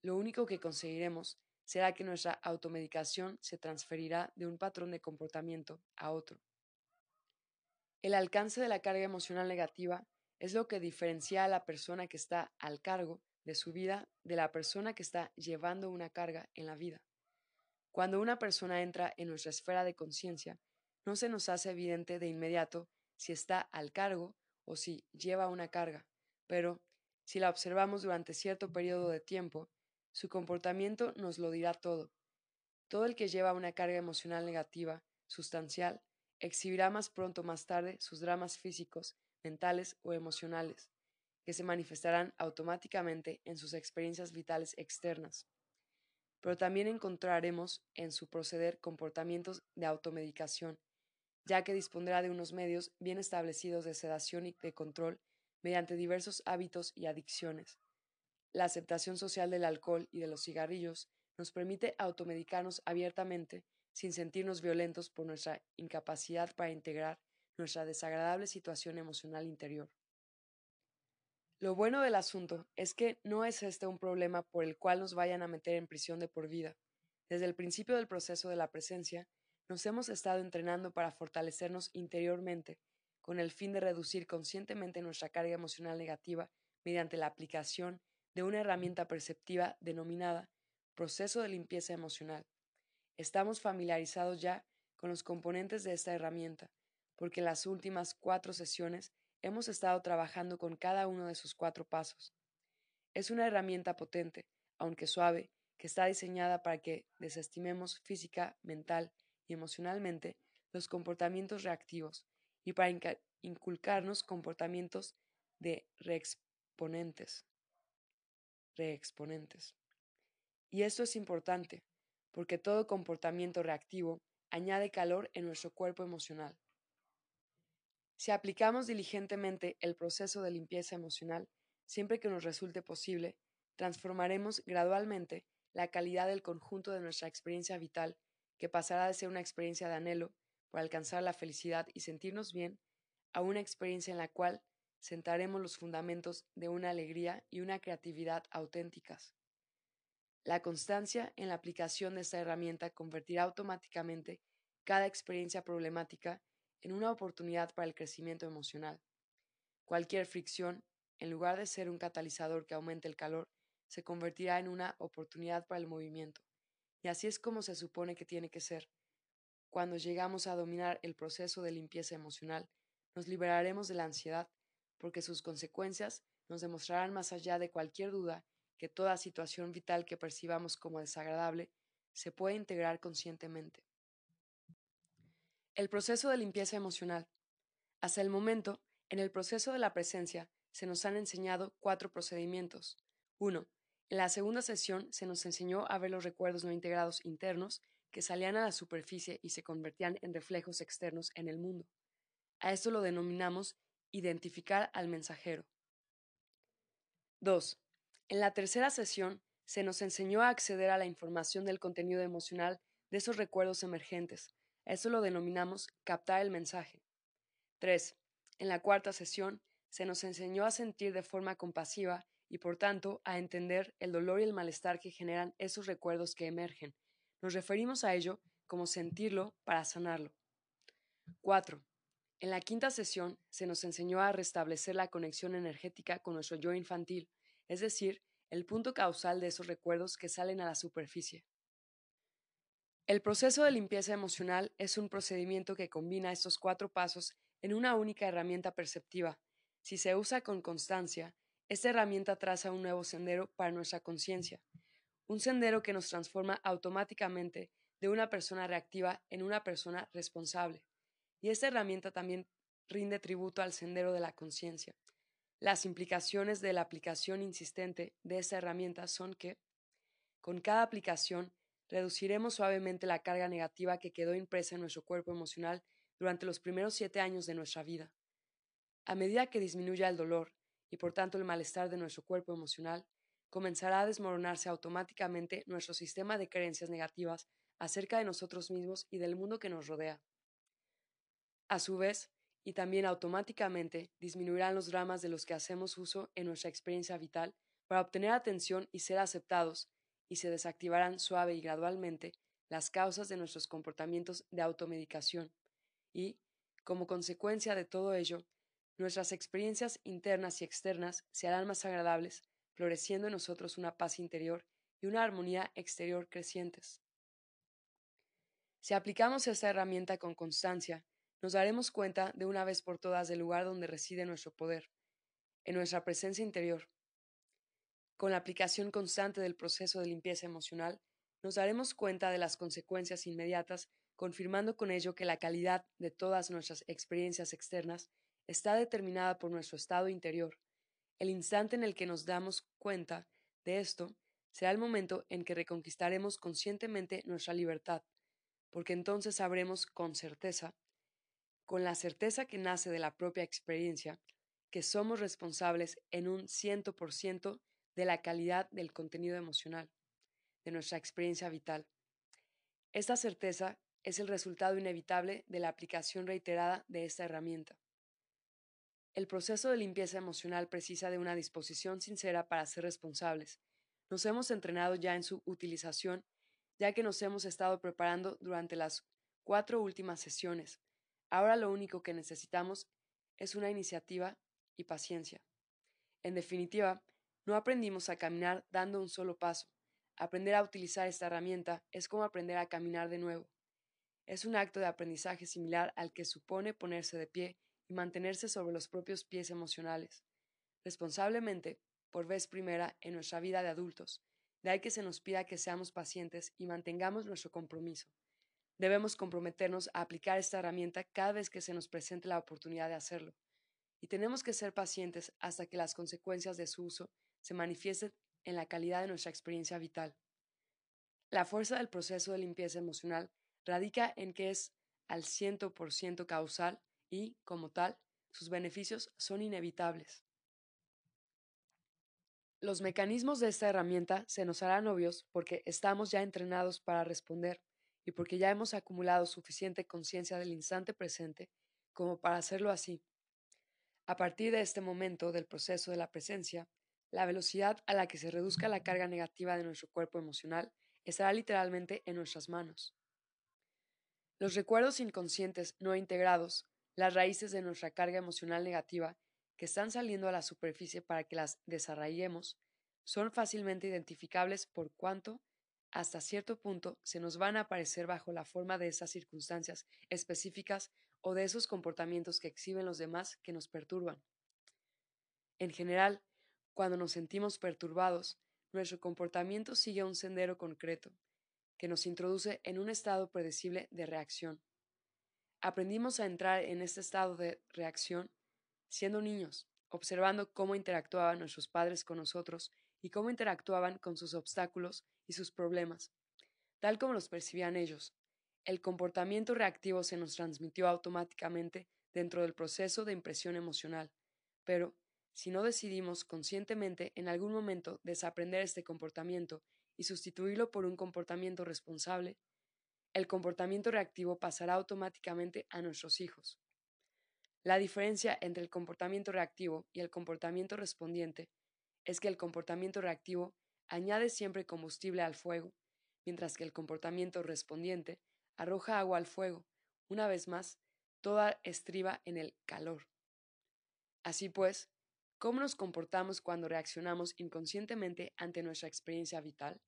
Speaker 1: Lo único que conseguiremos será que nuestra automedicación se transferirá de un patrón de comportamiento a otro. El alcance de la carga emocional negativa es lo que diferencia a la persona que está al cargo de su vida de la persona que está llevando una carga en la vida. Cuando una persona entra en nuestra esfera de conciencia, no se nos hace evidente de inmediato si está al cargo o si lleva una carga, pero si la observamos durante cierto periodo de tiempo, su comportamiento nos lo dirá todo. Todo el que lleva una carga emocional negativa, sustancial, exhibirá más pronto o más tarde sus dramas físicos, mentales o emocionales, que se manifestarán automáticamente en sus experiencias vitales externas. Pero también encontraremos en su proceder comportamientos de automedicación, ya que dispondrá de unos medios bien establecidos de sedación y de control mediante diversos hábitos y adicciones. La aceptación social del alcohol y de los cigarrillos nos permite automedicarnos abiertamente sin sentirnos violentos por nuestra incapacidad para integrar nuestra desagradable situación emocional interior. Lo bueno del asunto es que no es este un problema por el cual nos vayan a meter en prisión de por vida. Desde el principio del proceso de la presencia, nos hemos estado entrenando para fortalecernos interiormente, con el fin de reducir conscientemente nuestra carga emocional negativa mediante la aplicación de una herramienta perceptiva denominada proceso de limpieza emocional. Estamos familiarizados ya con los componentes de esta herramienta, porque en las últimas cuatro sesiones hemos estado trabajando con cada uno de sus cuatro pasos. Es una herramienta potente, aunque suave, que está diseñada para que desestimemos física, mental y emocionalmente los comportamientos reactivos y para inculcarnos comportamientos de reexponentes. Reexponentes. Y esto es importante, porque todo comportamiento reactivo añade calor en nuestro cuerpo emocional. Si aplicamos diligentemente el proceso de limpieza emocional, siempre que nos resulte posible, transformaremos gradualmente la calidad del conjunto de nuestra experiencia vital, que pasará de ser una experiencia de anhelo por alcanzar la felicidad y sentirnos bien, a una experiencia en la cual sentaremos los fundamentos de una alegría y una creatividad auténticas. La constancia en la aplicación de esta herramienta convertirá automáticamente cada experiencia problemática en una oportunidad para el crecimiento emocional. Cualquier fricción, en lugar de ser un catalizador que aumente el calor, se convertirá en una oportunidad para el movimiento. Y así es como se supone que tiene que ser. Cuando llegamos a dominar el proceso de limpieza emocional, nos liberaremos de la ansiedad, porque sus consecuencias nos demostrarán más allá de cualquier duda que toda situación vital que percibamos como desagradable se puede integrar conscientemente. El proceso de limpieza emocional. Hasta el momento, en el proceso de la presencia, se nos han enseñado cuatro procedimientos. 1. En la segunda sesión se nos enseñó a ver los recuerdos no integrados internos que salían a la superficie y se convertían en reflejos externos en el mundo. A esto lo denominamos identificar al mensajero. 2. En la tercera sesión se nos enseñó a acceder a la información del contenido emocional de esos recuerdos emergentes. Eso lo denominamos captar el mensaje. 3. En la cuarta sesión se nos enseñó a sentir de forma compasiva y por tanto a entender el dolor y el malestar que generan esos recuerdos que emergen. Nos referimos a ello como sentirlo para sanarlo. 4. En la quinta sesión se nos enseñó a restablecer la conexión energética con nuestro yo infantil es decir, el punto causal de esos recuerdos que salen a la superficie. El proceso de limpieza emocional es un procedimiento que combina estos cuatro pasos en una única herramienta perceptiva. Si se usa con constancia, esta herramienta traza un nuevo sendero para nuestra conciencia, un sendero que nos transforma automáticamente de una persona reactiva en una persona responsable. Y esta herramienta también rinde tributo al sendero de la conciencia, las implicaciones de la aplicación insistente de esta herramienta son que, con cada aplicación, reduciremos suavemente la carga negativa que quedó impresa en nuestro cuerpo emocional durante los primeros siete años de nuestra vida. A medida que disminuya el dolor y por tanto el malestar de nuestro cuerpo emocional, comenzará a desmoronarse automáticamente nuestro sistema de creencias negativas acerca de nosotros mismos y del mundo que nos rodea. A su vez, y también automáticamente disminuirán los dramas de los que hacemos uso en nuestra experiencia vital para obtener atención y ser aceptados, y se desactivarán suave y gradualmente las causas de nuestros comportamientos de automedicación, y, como consecuencia de todo ello, nuestras experiencias internas y externas se harán más agradables, floreciendo en nosotros una paz interior y una armonía exterior crecientes. Si aplicamos esta herramienta con constancia, nos daremos cuenta de una vez por todas del lugar donde reside nuestro poder, en nuestra presencia interior. Con la aplicación constante del proceso de limpieza emocional, nos daremos cuenta de las consecuencias inmediatas, confirmando con ello que la calidad de todas nuestras experiencias externas está determinada por nuestro estado interior. El instante en el que nos damos cuenta de esto será el momento en que reconquistaremos conscientemente nuestra libertad, porque entonces sabremos con certeza con la certeza que nace de la propia experiencia, que somos responsables en un ciento por ciento de la calidad del contenido emocional, de nuestra experiencia vital. Esta certeza es el resultado inevitable de la aplicación reiterada de esta herramienta. El proceso de limpieza emocional precisa de una disposición sincera para ser responsables. Nos hemos entrenado ya en su utilización, ya que nos hemos estado preparando durante las cuatro últimas sesiones. Ahora lo único que necesitamos es una iniciativa y paciencia. En definitiva, no aprendimos a caminar dando un solo paso. Aprender a utilizar esta herramienta es como aprender a caminar de nuevo. Es un acto de aprendizaje similar al que supone ponerse de pie y mantenerse sobre los propios pies emocionales, responsablemente, por vez primera en nuestra vida de adultos, de ahí que se nos pida que seamos pacientes y mantengamos nuestro compromiso. Debemos comprometernos a aplicar esta herramienta cada vez que se nos presente la oportunidad de hacerlo, y tenemos que ser pacientes hasta que las consecuencias de su uso se manifiesten en la calidad de nuestra experiencia vital. La fuerza del proceso de limpieza emocional radica en que es al 100% causal y, como tal, sus beneficios son inevitables. Los mecanismos de esta herramienta se nos harán obvios porque estamos ya entrenados para responder y porque ya hemos acumulado suficiente conciencia del instante presente como para hacerlo así. A partir de este momento del proceso de la presencia, la velocidad a la que se reduzca la carga negativa de nuestro cuerpo emocional estará literalmente en nuestras manos. Los recuerdos inconscientes no integrados, las raíces de nuestra carga emocional negativa, que están saliendo a la superficie para que las desarraiguemos, son fácilmente identificables por cuanto, hasta cierto punto, se nos van a aparecer bajo la forma de esas circunstancias específicas o de esos comportamientos que exhiben los demás que nos perturban. En general, cuando nos sentimos perturbados, nuestro comportamiento sigue un sendero concreto, que nos introduce en un estado predecible de reacción. Aprendimos a entrar en este estado de reacción siendo niños, observando cómo interactuaban nuestros padres con nosotros y cómo interactuaban con sus obstáculos y sus problemas, tal como los percibían ellos. El comportamiento reactivo se nos transmitió automáticamente dentro del proceso de impresión emocional, pero si no decidimos conscientemente en algún momento desaprender este comportamiento y sustituirlo por un comportamiento responsable, el comportamiento reactivo pasará automáticamente a nuestros hijos. La diferencia entre el comportamiento reactivo y el comportamiento respondiente es que el comportamiento reactivo añade siempre combustible al fuego, mientras que el comportamiento respondiente arroja agua al fuego. Una vez más, toda estriba en el calor. Así pues, ¿Cómo nos comportamos cuando reaccionamos inconscientemente ante nuestra experiencia vital?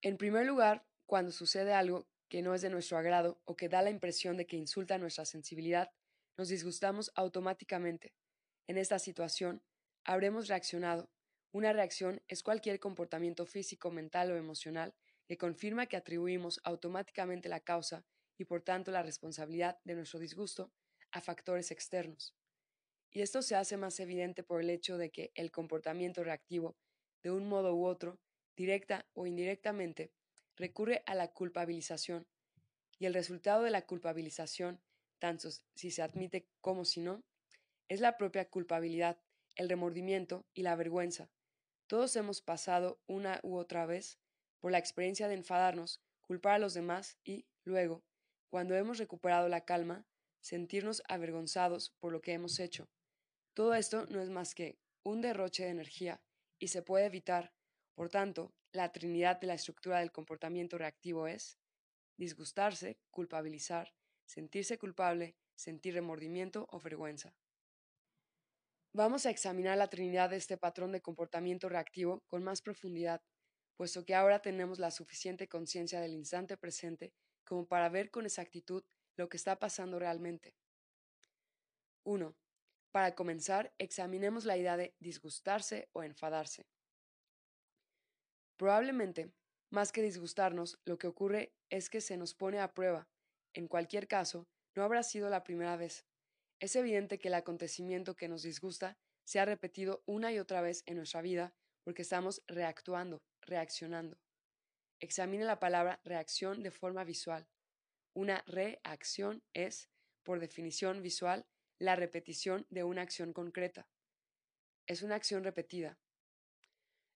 Speaker 1: En primer lugar, cuando sucede algo que no es de nuestro agrado o que da la impresión de que insulta nuestra sensibilidad, nos disgustamos automáticamente. En esta situación, habremos reaccionado. Una reacción es cualquier comportamiento físico, mental o emocional que confirma que atribuimos automáticamente la causa y por tanto la responsabilidad de nuestro disgusto a factores externos y esto se hace más evidente por el hecho de que el comportamiento reactivo, de un modo u otro, directa o indirectamente, recurre a la culpabilización, y el resultado de la culpabilización, tanto si se admite como si no, es la propia culpabilidad, el remordimiento y la vergüenza. Todos hemos pasado una u otra vez por la experiencia de enfadarnos, culpar a los demás y, luego, cuando hemos recuperado la calma, sentirnos avergonzados por lo que hemos hecho. Todo esto no es más que un derroche de energía y se puede evitar. Por tanto, la trinidad de la estructura del comportamiento reactivo es disgustarse, culpabilizar, sentirse culpable, sentir remordimiento o vergüenza. Vamos a examinar la trinidad de este patrón de comportamiento reactivo con más profundidad, puesto que ahora tenemos la suficiente conciencia del instante presente como para ver con exactitud lo que está pasando realmente. 1. Para comenzar, examinemos la idea de disgustarse o enfadarse. Probablemente, más que disgustarnos, lo que ocurre es que se nos pone a prueba. En cualquier caso, no habrá sido la primera vez. Es evidente que el acontecimiento que nos disgusta se ha repetido una y otra vez en nuestra vida porque estamos reactuando, reaccionando. Examine la palabra reacción de forma visual. Una reacción es, por definición visual, la repetición de una acción concreta. es una acción repetida.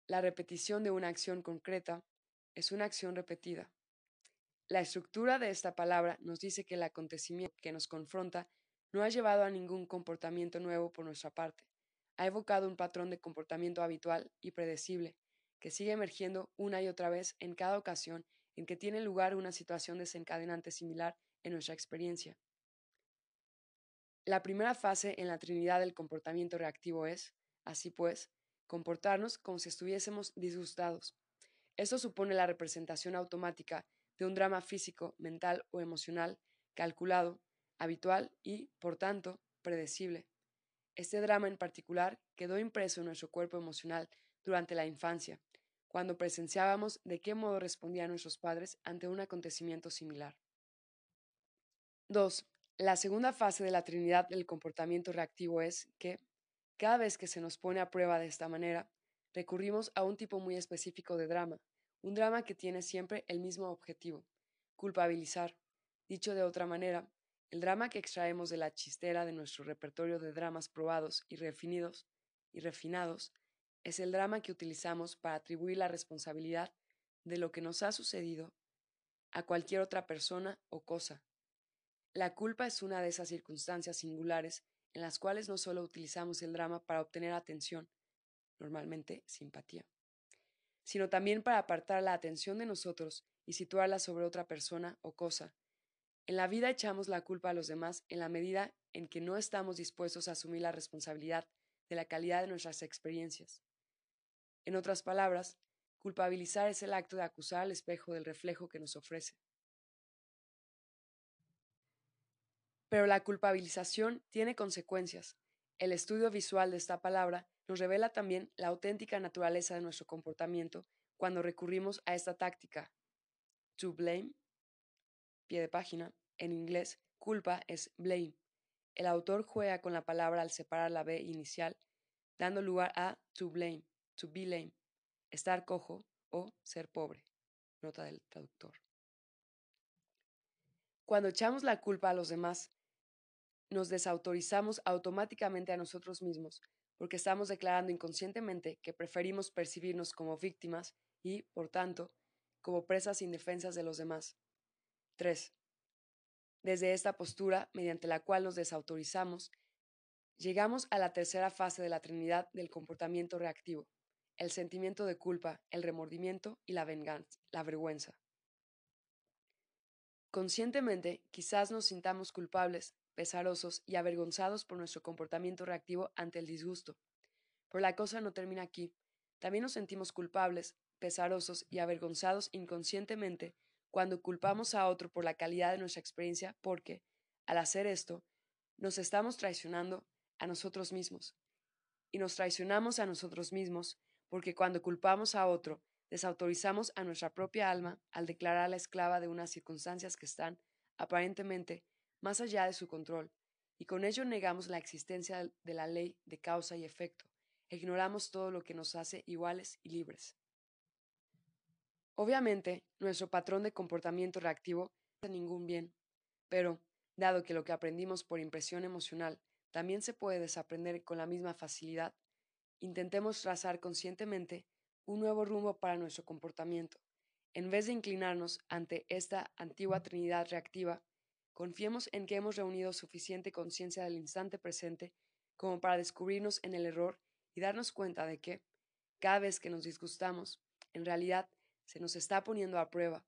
Speaker 1: La repetición de una acción concreta es una acción repetida. La estructura de esta palabra nos dice que el acontecimiento que nos confronta no ha llevado a ningún comportamiento nuevo por nuestra parte. Ha evocado un patrón de comportamiento habitual y predecible, que sigue emergiendo una y otra vez en cada ocasión en que tiene lugar una situación desencadenante similar en nuestra experiencia. La primera fase en la Trinidad del comportamiento reactivo es, así pues, comportarnos como si estuviésemos disgustados. Esto supone la representación automática de un drama físico, mental o emocional calculado, habitual y, por tanto, predecible. Este drama en particular quedó impreso en nuestro cuerpo emocional durante la infancia, cuando presenciábamos de qué modo respondían nuestros padres ante un acontecimiento similar. 2. La segunda fase de la Trinidad del comportamiento reactivo es que, cada vez que se nos pone a prueba de esta manera, recurrimos a un tipo muy específico de drama, un drama que tiene siempre el mismo objetivo, culpabilizar. Dicho de otra manera, el drama que extraemos de la chistera de nuestro repertorio de dramas probados y refinidos, y refinados es el drama que utilizamos para atribuir la responsabilidad de lo que nos ha sucedido a cualquier otra persona o cosa. La culpa es una de esas circunstancias singulares en las cuales no solo utilizamos el drama para obtener atención, normalmente simpatía, sino también para apartar la atención de nosotros y situarla sobre otra persona o cosa. En la vida echamos la culpa a los demás en la medida en que no estamos dispuestos a asumir la responsabilidad de la calidad de nuestras experiencias. En otras palabras, culpabilizar es el acto de acusar al espejo del reflejo que nos ofrece. Pero la culpabilización tiene consecuencias. El estudio visual de esta palabra nos revela también la auténtica naturaleza de nuestro comportamiento cuando recurrimos a esta táctica. To blame, de página, en inglés, culpa es blame. El autor juega con la palabra al separar la B inicial, dando lugar a to blame, to be lame, estar cojo o ser pobre. Nota del traductor. Cuando echamos la culpa a los demás, nos desautorizamos automáticamente a nosotros mismos, porque estamos declarando inconscientemente que preferimos percibirnos como víctimas y, por tanto, como presas indefensas de los demás. 3. Desde esta postura, mediante la cual nos desautorizamos, llegamos a la tercera fase de la Trinidad del comportamiento reactivo, el sentimiento de culpa, el remordimiento y la venganza, la vergüenza. Conscientemente, quizás nos sintamos culpables, pesarosos y avergonzados por nuestro comportamiento reactivo ante el disgusto. Pero la cosa no termina aquí. También nos sentimos culpables, pesarosos y avergonzados inconscientemente cuando culpamos a otro por la calidad de nuestra experiencia porque, al hacer esto, nos estamos traicionando a nosotros mismos. Y nos traicionamos a nosotros mismos porque cuando culpamos a otro, desautorizamos a nuestra propia alma al declararla esclava de unas circunstancias que están, aparentemente, más allá de su control, y con ello negamos la existencia de la ley de causa y efecto, e ignoramos todo lo que nos hace iguales y libres. Obviamente, nuestro patrón de comportamiento reactivo no hace ningún bien, pero, dado que lo que aprendimos por impresión emocional también se puede desaprender con la misma facilidad, intentemos trazar conscientemente un nuevo rumbo para nuestro comportamiento. En vez de inclinarnos ante esta antigua Trinidad reactiva, confiemos en que hemos reunido suficiente conciencia del instante presente como para descubrirnos en el error y darnos cuenta de que, cada vez que nos disgustamos, en realidad se nos está poniendo a prueba.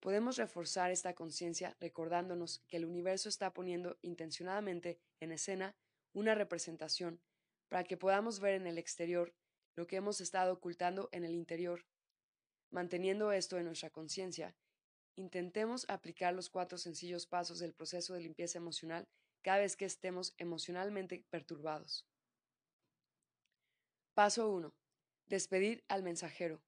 Speaker 1: Podemos reforzar esta conciencia recordándonos que el universo está poniendo intencionadamente en escena una representación para que podamos ver en el exterior lo que hemos estado ocultando en el interior. Manteniendo esto en nuestra conciencia, intentemos aplicar los cuatro sencillos pasos del proceso de limpieza emocional cada vez que estemos emocionalmente perturbados. Paso 1. Despedir al mensajero.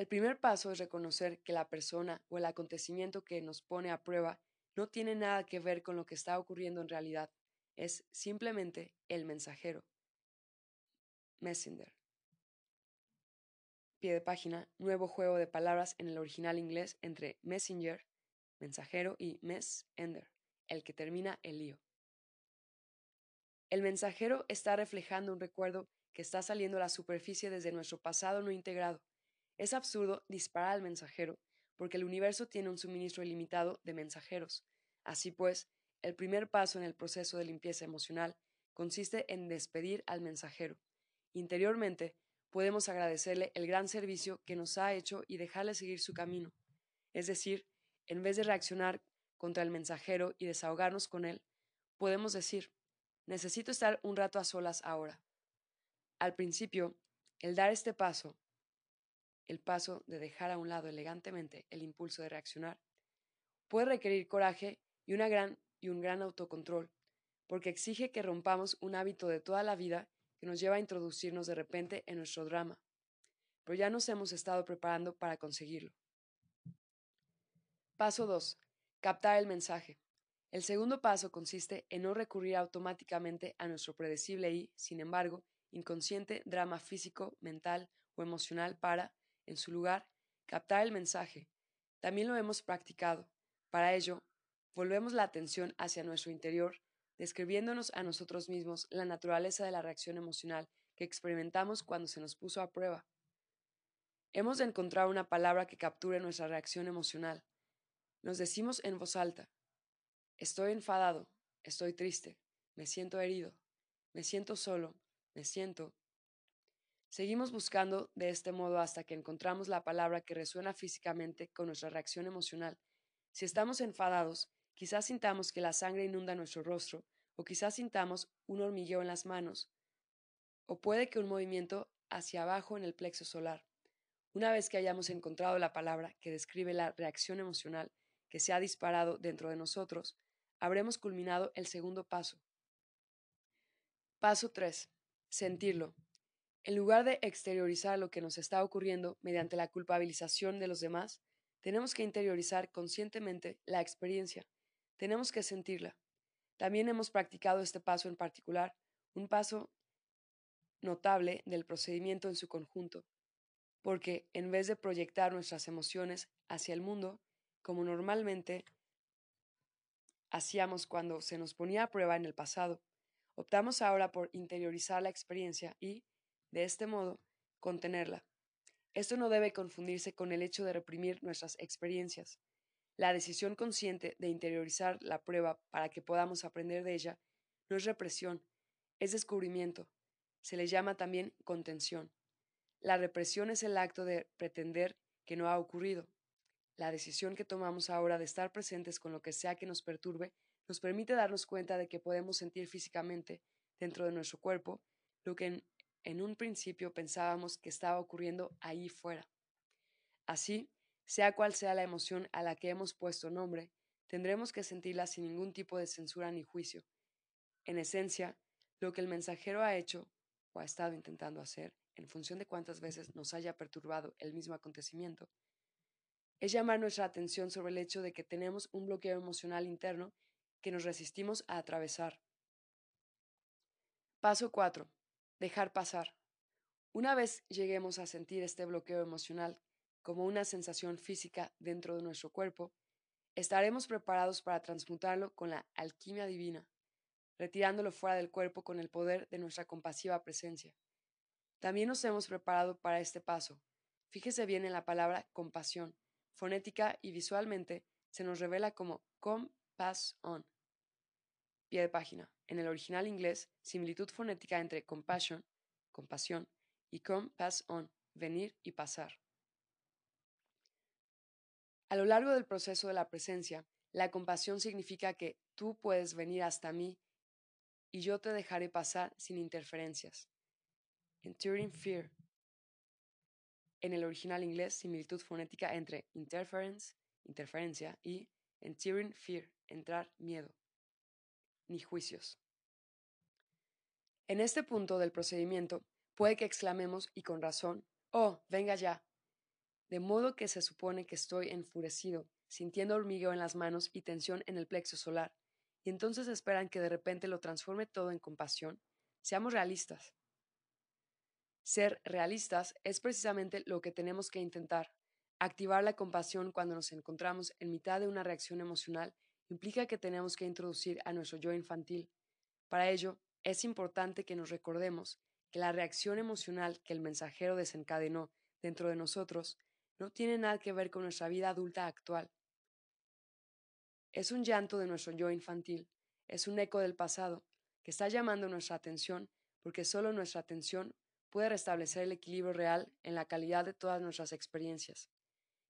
Speaker 1: El primer paso es reconocer que la persona o el acontecimiento que nos pone a prueba no tiene nada que ver con lo que está ocurriendo en realidad, es simplemente el mensajero. Messenger. Pie de página, nuevo juego de palabras en el original inglés entre messenger, mensajero, y mess-ender, el que termina el lío. El mensajero está reflejando un recuerdo que está saliendo a la superficie desde nuestro pasado no integrado. Es absurdo disparar al mensajero, porque el universo tiene un suministro ilimitado de mensajeros. Así pues, el primer paso en el proceso de limpieza emocional consiste en despedir al mensajero. Interiormente, podemos agradecerle el gran servicio que nos ha hecho y dejarle seguir su camino. Es decir, en vez de reaccionar contra el mensajero y desahogarnos con él, podemos decir, necesito estar un rato a solas ahora. Al principio, el dar este paso, el paso de dejar a un lado elegantemente el impulso de reaccionar, puede requerir coraje y, una gran, y un gran autocontrol, porque exige que rompamos un hábito de toda la vida que nos lleva a introducirnos de repente en nuestro drama, pero ya nos hemos estado preparando para conseguirlo. Paso 2. Captar el mensaje. El segundo paso consiste en no recurrir automáticamente a nuestro predecible y, sin embargo, inconsciente drama físico, mental o emocional para, en su lugar, captar el mensaje. También lo hemos practicado. Para ello, volvemos la atención hacia nuestro interior, describiéndonos a nosotros mismos la naturaleza de la reacción emocional que experimentamos cuando se nos puso a prueba. Hemos de encontrar una palabra que capture nuestra reacción emocional. Nos decimos en voz alta, estoy enfadado, estoy triste, me siento herido, me siento solo, me siento. Seguimos buscando de este modo hasta que encontramos la palabra que resuena físicamente con nuestra reacción emocional. Si estamos enfadados, quizás sintamos que la sangre inunda nuestro rostro, o quizás sintamos un hormigueo en las manos, o puede que un movimiento hacia abajo en el plexo solar. Una vez que hayamos encontrado la palabra que describe la reacción emocional que se ha disparado dentro de nosotros, habremos culminado el segundo paso. Paso 3 sentirlo. En lugar de exteriorizar lo que nos está ocurriendo mediante la culpabilización de los demás, tenemos que interiorizar conscientemente la experiencia. Tenemos que sentirla. También hemos practicado este paso en particular, un paso notable del procedimiento en su conjunto, porque en vez de proyectar nuestras emociones hacia el mundo, como normalmente hacíamos cuando se nos ponía a prueba en el pasado, Optamos ahora por interiorizar la experiencia y, de este modo, contenerla. Esto no debe confundirse con el hecho de reprimir nuestras experiencias. La decisión consciente de interiorizar la prueba para que podamos aprender de ella no es represión, es descubrimiento. Se le llama también contención. La represión es el acto de pretender que no ha ocurrido. La decisión que tomamos ahora de estar presentes con lo que sea que nos perturbe nos permite darnos cuenta de que podemos sentir físicamente, dentro de nuestro cuerpo, lo que en, en un principio pensábamos que estaba ocurriendo ahí fuera. Así, sea cual sea la emoción a la que hemos puesto nombre, tendremos que sentirla sin ningún tipo de censura ni juicio. En esencia, lo que el mensajero ha hecho o ha estado intentando hacer, en función de cuántas veces nos haya perturbado el mismo acontecimiento, es llamar nuestra atención sobre el hecho de que tenemos un bloqueo emocional interno que nos resistimos a atravesar. Paso 4. Dejar pasar. Una vez lleguemos a sentir este bloqueo emocional como una sensación física dentro de nuestro cuerpo, estaremos preparados para transmutarlo con la alquimia divina, retirándolo fuera del cuerpo con el poder de nuestra compasiva presencia. También nos hemos preparado para este paso. Fíjese bien en la palabra compasión. Fonética y visualmente se nos revela como com pass on. Pie de página. En el original inglés, similitud fonética entre compassion, compasión, y come, pass on, venir y pasar. A lo largo del proceso de la presencia, la compasión significa que tú puedes venir hasta mí y yo te dejaré pasar sin interferencias. Enduring fear. En el original inglés, similitud fonética entre interference, interferencia, y enduring fear, entrar miedo, ni juicios. En este punto del procedimiento, puede que exclamemos, y con razón, Oh, venga ya. De modo que se supone que estoy enfurecido, sintiendo hormigueo en las manos y tensión en el plexo solar, y entonces esperan que de repente lo transforme todo en compasión. Seamos realistas. Ser realistas es precisamente lo que tenemos que intentar. Activar la compasión cuando nos encontramos en mitad de una reacción emocional implica que tenemos que introducir a nuestro yo infantil. Para ello, es importante que nos recordemos que la reacción emocional que el mensajero desencadenó dentro de nosotros no tiene nada que ver con nuestra vida adulta actual. Es un llanto de nuestro yo infantil, es un eco del pasado que está llamando nuestra atención porque solo nuestra atención puede restablecer el equilibrio real en la calidad de todas nuestras experiencias.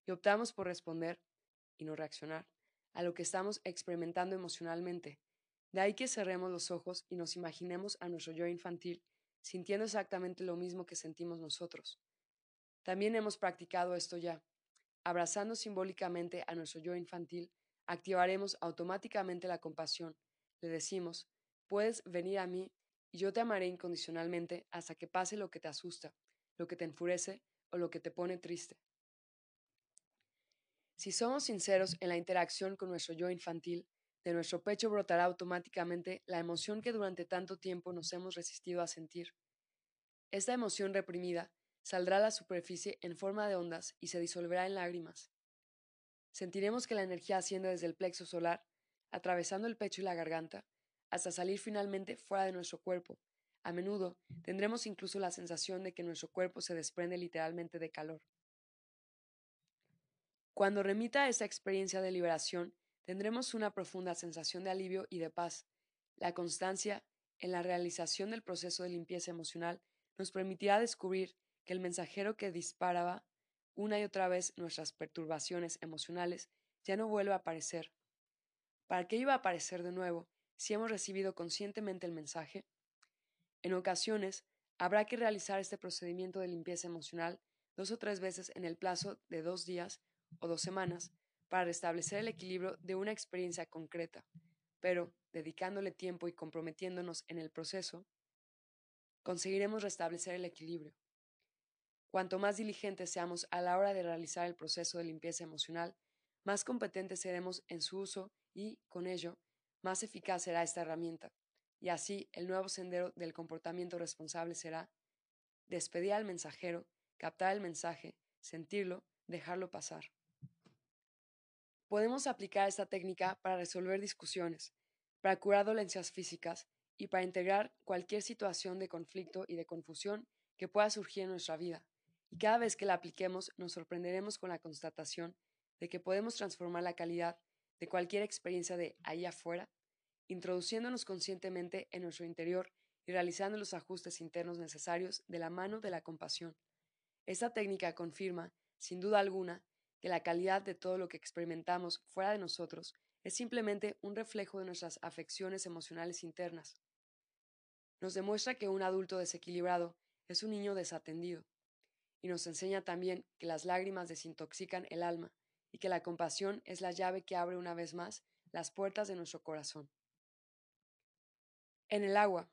Speaker 1: Y optamos por responder, y no reaccionar, a lo que estamos experimentando emocionalmente. De ahí que cerremos los ojos y nos imaginemos a nuestro yo infantil sintiendo exactamente lo mismo que sentimos nosotros. También hemos practicado esto ya. Abrazando simbólicamente a nuestro yo infantil, activaremos automáticamente la compasión. Le decimos, puedes venir a mí y yo te amaré incondicionalmente hasta que pase lo que te asusta, lo que te enfurece o lo que te pone triste. Si somos sinceros en la interacción con nuestro yo infantil, de nuestro pecho brotará automáticamente la emoción que durante tanto tiempo nos hemos resistido a sentir. Esta emoción reprimida saldrá a la superficie en forma de ondas y se disolverá en lágrimas. Sentiremos que la energía asciende desde el plexo solar, atravesando el pecho y la garganta, hasta salir finalmente fuera de nuestro cuerpo. A menudo tendremos incluso la sensación de que nuestro cuerpo se desprende literalmente de calor. Cuando remita a esa experiencia de liberación, tendremos una profunda sensación de alivio y de paz. La constancia en la realización del proceso de limpieza emocional nos permitirá descubrir que el mensajero que disparaba una y otra vez nuestras perturbaciones emocionales ya no vuelve a aparecer. ¿Para qué iba a aparecer de nuevo si hemos recibido conscientemente el mensaje? En ocasiones, habrá que realizar este procedimiento de limpieza emocional dos o tres veces en el plazo de dos días o dos semanas para restablecer el equilibrio de una experiencia concreta, pero dedicándole tiempo y comprometiéndonos en el proceso, conseguiremos restablecer el equilibrio. Cuanto más diligentes seamos a la hora de realizar el proceso de limpieza emocional, más competentes seremos en su uso y, con ello, más eficaz será esta herramienta. Y así el nuevo sendero del comportamiento responsable será despedir al mensajero, captar el mensaje, sentirlo, dejarlo pasar. Podemos aplicar esta técnica para resolver discusiones, para curar dolencias físicas y para integrar cualquier situación de conflicto y de confusión que pueda surgir en nuestra vida. Y cada vez que la apliquemos nos sorprenderemos con la constatación de que podemos transformar la calidad de cualquier experiencia de ahí afuera, introduciéndonos conscientemente en nuestro interior y realizando los ajustes internos necesarios de la mano de la compasión. Esta técnica confirma, sin duda alguna, que la calidad de todo lo que experimentamos fuera de nosotros es simplemente un reflejo de nuestras afecciones emocionales internas. Nos demuestra que un adulto desequilibrado es un niño desatendido, y nos enseña también que las lágrimas desintoxican el alma y que la compasión es la llave que abre una vez más las puertas de nuestro corazón. En el agua.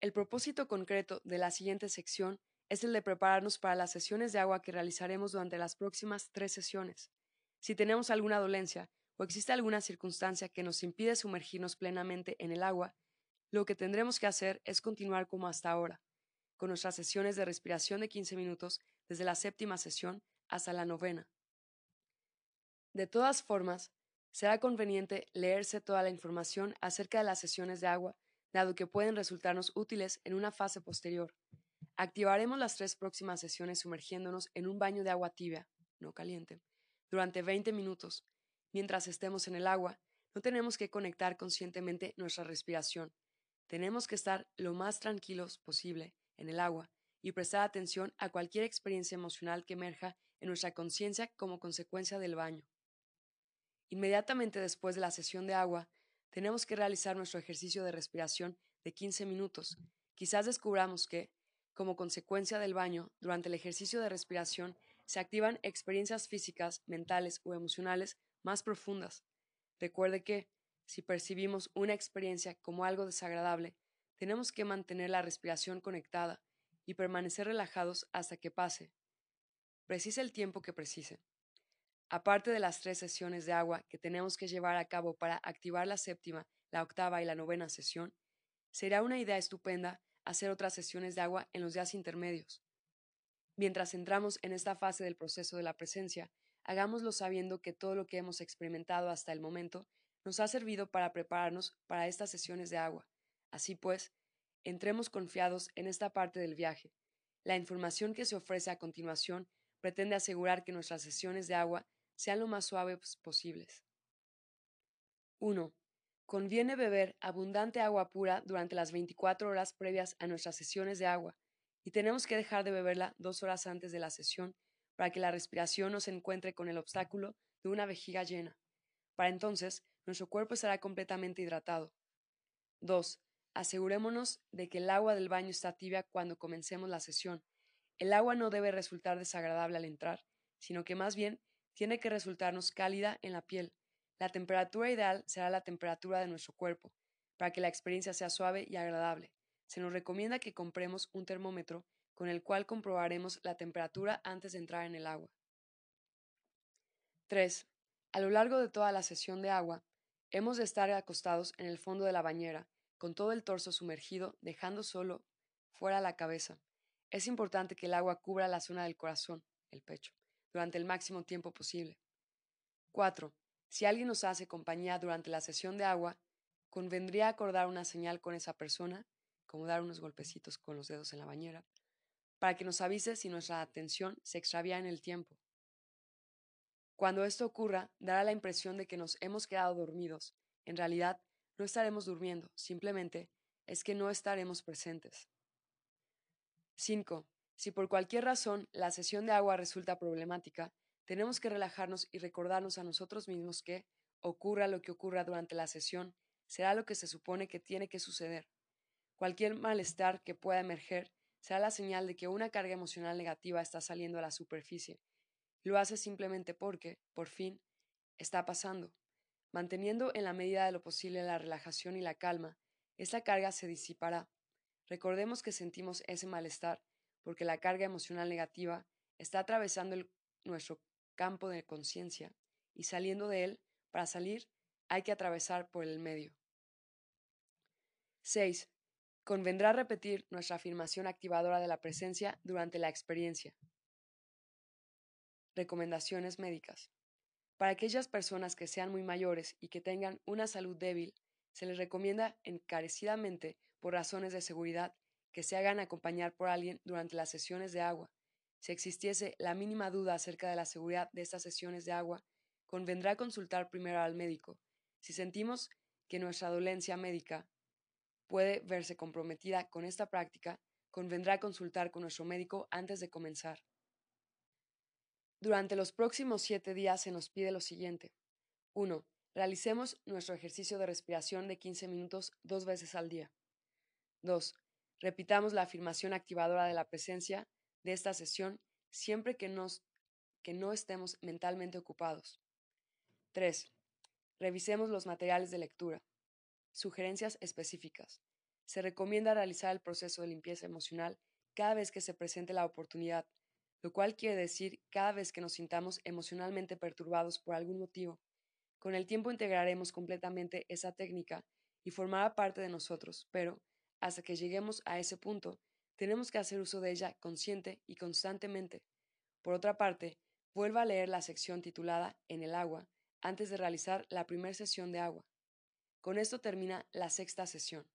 Speaker 1: El propósito concreto de la siguiente sección es el de prepararnos para las sesiones de agua que realizaremos durante las próximas tres sesiones. Si tenemos alguna dolencia o existe alguna circunstancia que nos impide sumergirnos plenamente en el agua, lo que tendremos que hacer es continuar como hasta ahora, con nuestras sesiones de respiración de 15 minutos desde la séptima sesión hasta la novena. De todas formas, será conveniente leerse toda la información acerca de las sesiones de agua, dado que pueden resultarnos útiles en una fase posterior. Activaremos las tres próximas sesiones sumergiéndonos en un baño de agua tibia, no caliente, durante 20 minutos. Mientras estemos en el agua, no tenemos que conectar conscientemente nuestra respiración. Tenemos que estar lo más tranquilos posible en el agua y prestar atención a cualquier experiencia emocional que emerja en nuestra conciencia como consecuencia del baño. Inmediatamente después de la sesión de agua, tenemos que realizar nuestro ejercicio de respiración de 15 minutos. Quizás descubramos que, como consecuencia del baño, durante el ejercicio de respiración se activan experiencias físicas, mentales o emocionales más profundas. Recuerde que, si percibimos una experiencia como algo desagradable, tenemos que mantener la respiración conectada y permanecer relajados hasta que pase. Precise el tiempo que precise. Aparte de las tres sesiones de agua que tenemos que llevar a cabo para activar la séptima, la octava y la novena sesión, será una idea estupenda hacer otras sesiones de agua en los días intermedios. Mientras entramos en esta fase del proceso de la presencia, hagámoslo sabiendo que todo lo que hemos experimentado hasta el momento nos ha servido para prepararnos para estas sesiones de agua. Así pues, entremos confiados en esta parte del viaje. La información que se ofrece a continuación pretende asegurar que nuestras sesiones de agua sean lo más suaves posibles. 1. Conviene beber abundante agua pura durante las 24 horas previas a nuestras sesiones de agua y tenemos que dejar de beberla dos horas antes de la sesión para que la respiración no se encuentre con el obstáculo de una vejiga llena. Para entonces, nuestro cuerpo estará completamente hidratado. 2. Asegurémonos de que el agua del baño está tibia cuando comencemos la sesión. El agua no debe resultar desagradable al entrar, sino que más bien tiene que resultarnos cálida en la piel. La temperatura ideal será la temperatura de nuestro cuerpo, para que la experiencia sea suave y agradable. Se nos recomienda que compremos un termómetro con el cual comprobaremos la temperatura antes de entrar en el agua. 3. A lo largo de toda la sesión de agua, hemos de estar acostados en el fondo de la bañera, con todo el torso sumergido, dejando solo fuera la cabeza. Es importante que el agua cubra la zona del corazón, el pecho, durante el máximo tiempo posible. 4. Si alguien nos hace compañía durante la sesión de agua, convendría acordar una señal con esa persona, como dar unos golpecitos con los dedos en la bañera, para que nos avise si nuestra atención se extravía en el tiempo. Cuando esto ocurra, dará la impresión de que nos hemos quedado dormidos. En realidad, no estaremos durmiendo, simplemente es que no estaremos presentes. 5. Si por cualquier razón la sesión de agua resulta problemática, tenemos que relajarnos y recordarnos a nosotros mismos que, ocurra lo que ocurra durante la sesión, será lo que se supone que tiene que suceder. Cualquier malestar que pueda emerger será la señal de que una carga emocional negativa está saliendo a la superficie. Lo hace simplemente porque, por fin, está pasando. Manteniendo en la medida de lo posible la relajación y la calma, esa carga se disipará. Recordemos que sentimos ese malestar porque la carga emocional negativa está atravesando nuestro campo de conciencia y saliendo de él, para salir hay que atravesar por el medio. 6. Convendrá repetir nuestra afirmación activadora de la presencia durante la experiencia. Recomendaciones médicas. Para aquellas personas que sean muy mayores y que tengan una salud débil, se les recomienda encarecidamente, por razones de seguridad, que se hagan acompañar por alguien durante las sesiones de agua. Si existiese la mínima duda acerca de la seguridad de estas sesiones de agua, convendrá consultar primero al médico. Si sentimos que nuestra dolencia médica puede verse comprometida con esta práctica, convendrá consultar con nuestro médico antes de comenzar. Durante los próximos siete días se nos pide lo siguiente. 1. Realicemos nuestro ejercicio de respiración de 15 minutos dos veces al día. 2. Repitamos la afirmación activadora de la presencia de esta sesión siempre que, nos, que no estemos mentalmente ocupados. 3. Revisemos los materiales de lectura. Sugerencias específicas. Se recomienda realizar el proceso de limpieza emocional cada vez que se presente la oportunidad lo cual quiere decir cada vez que nos sintamos emocionalmente perturbados por algún motivo. Con el tiempo integraremos completamente esa técnica y formará parte de nosotros, pero, hasta que lleguemos a ese punto, tenemos que hacer uso de ella consciente y constantemente. Por otra parte, vuelva a leer la sección titulada En el agua antes de realizar la primera sesión de agua. Con esto termina la sexta sesión.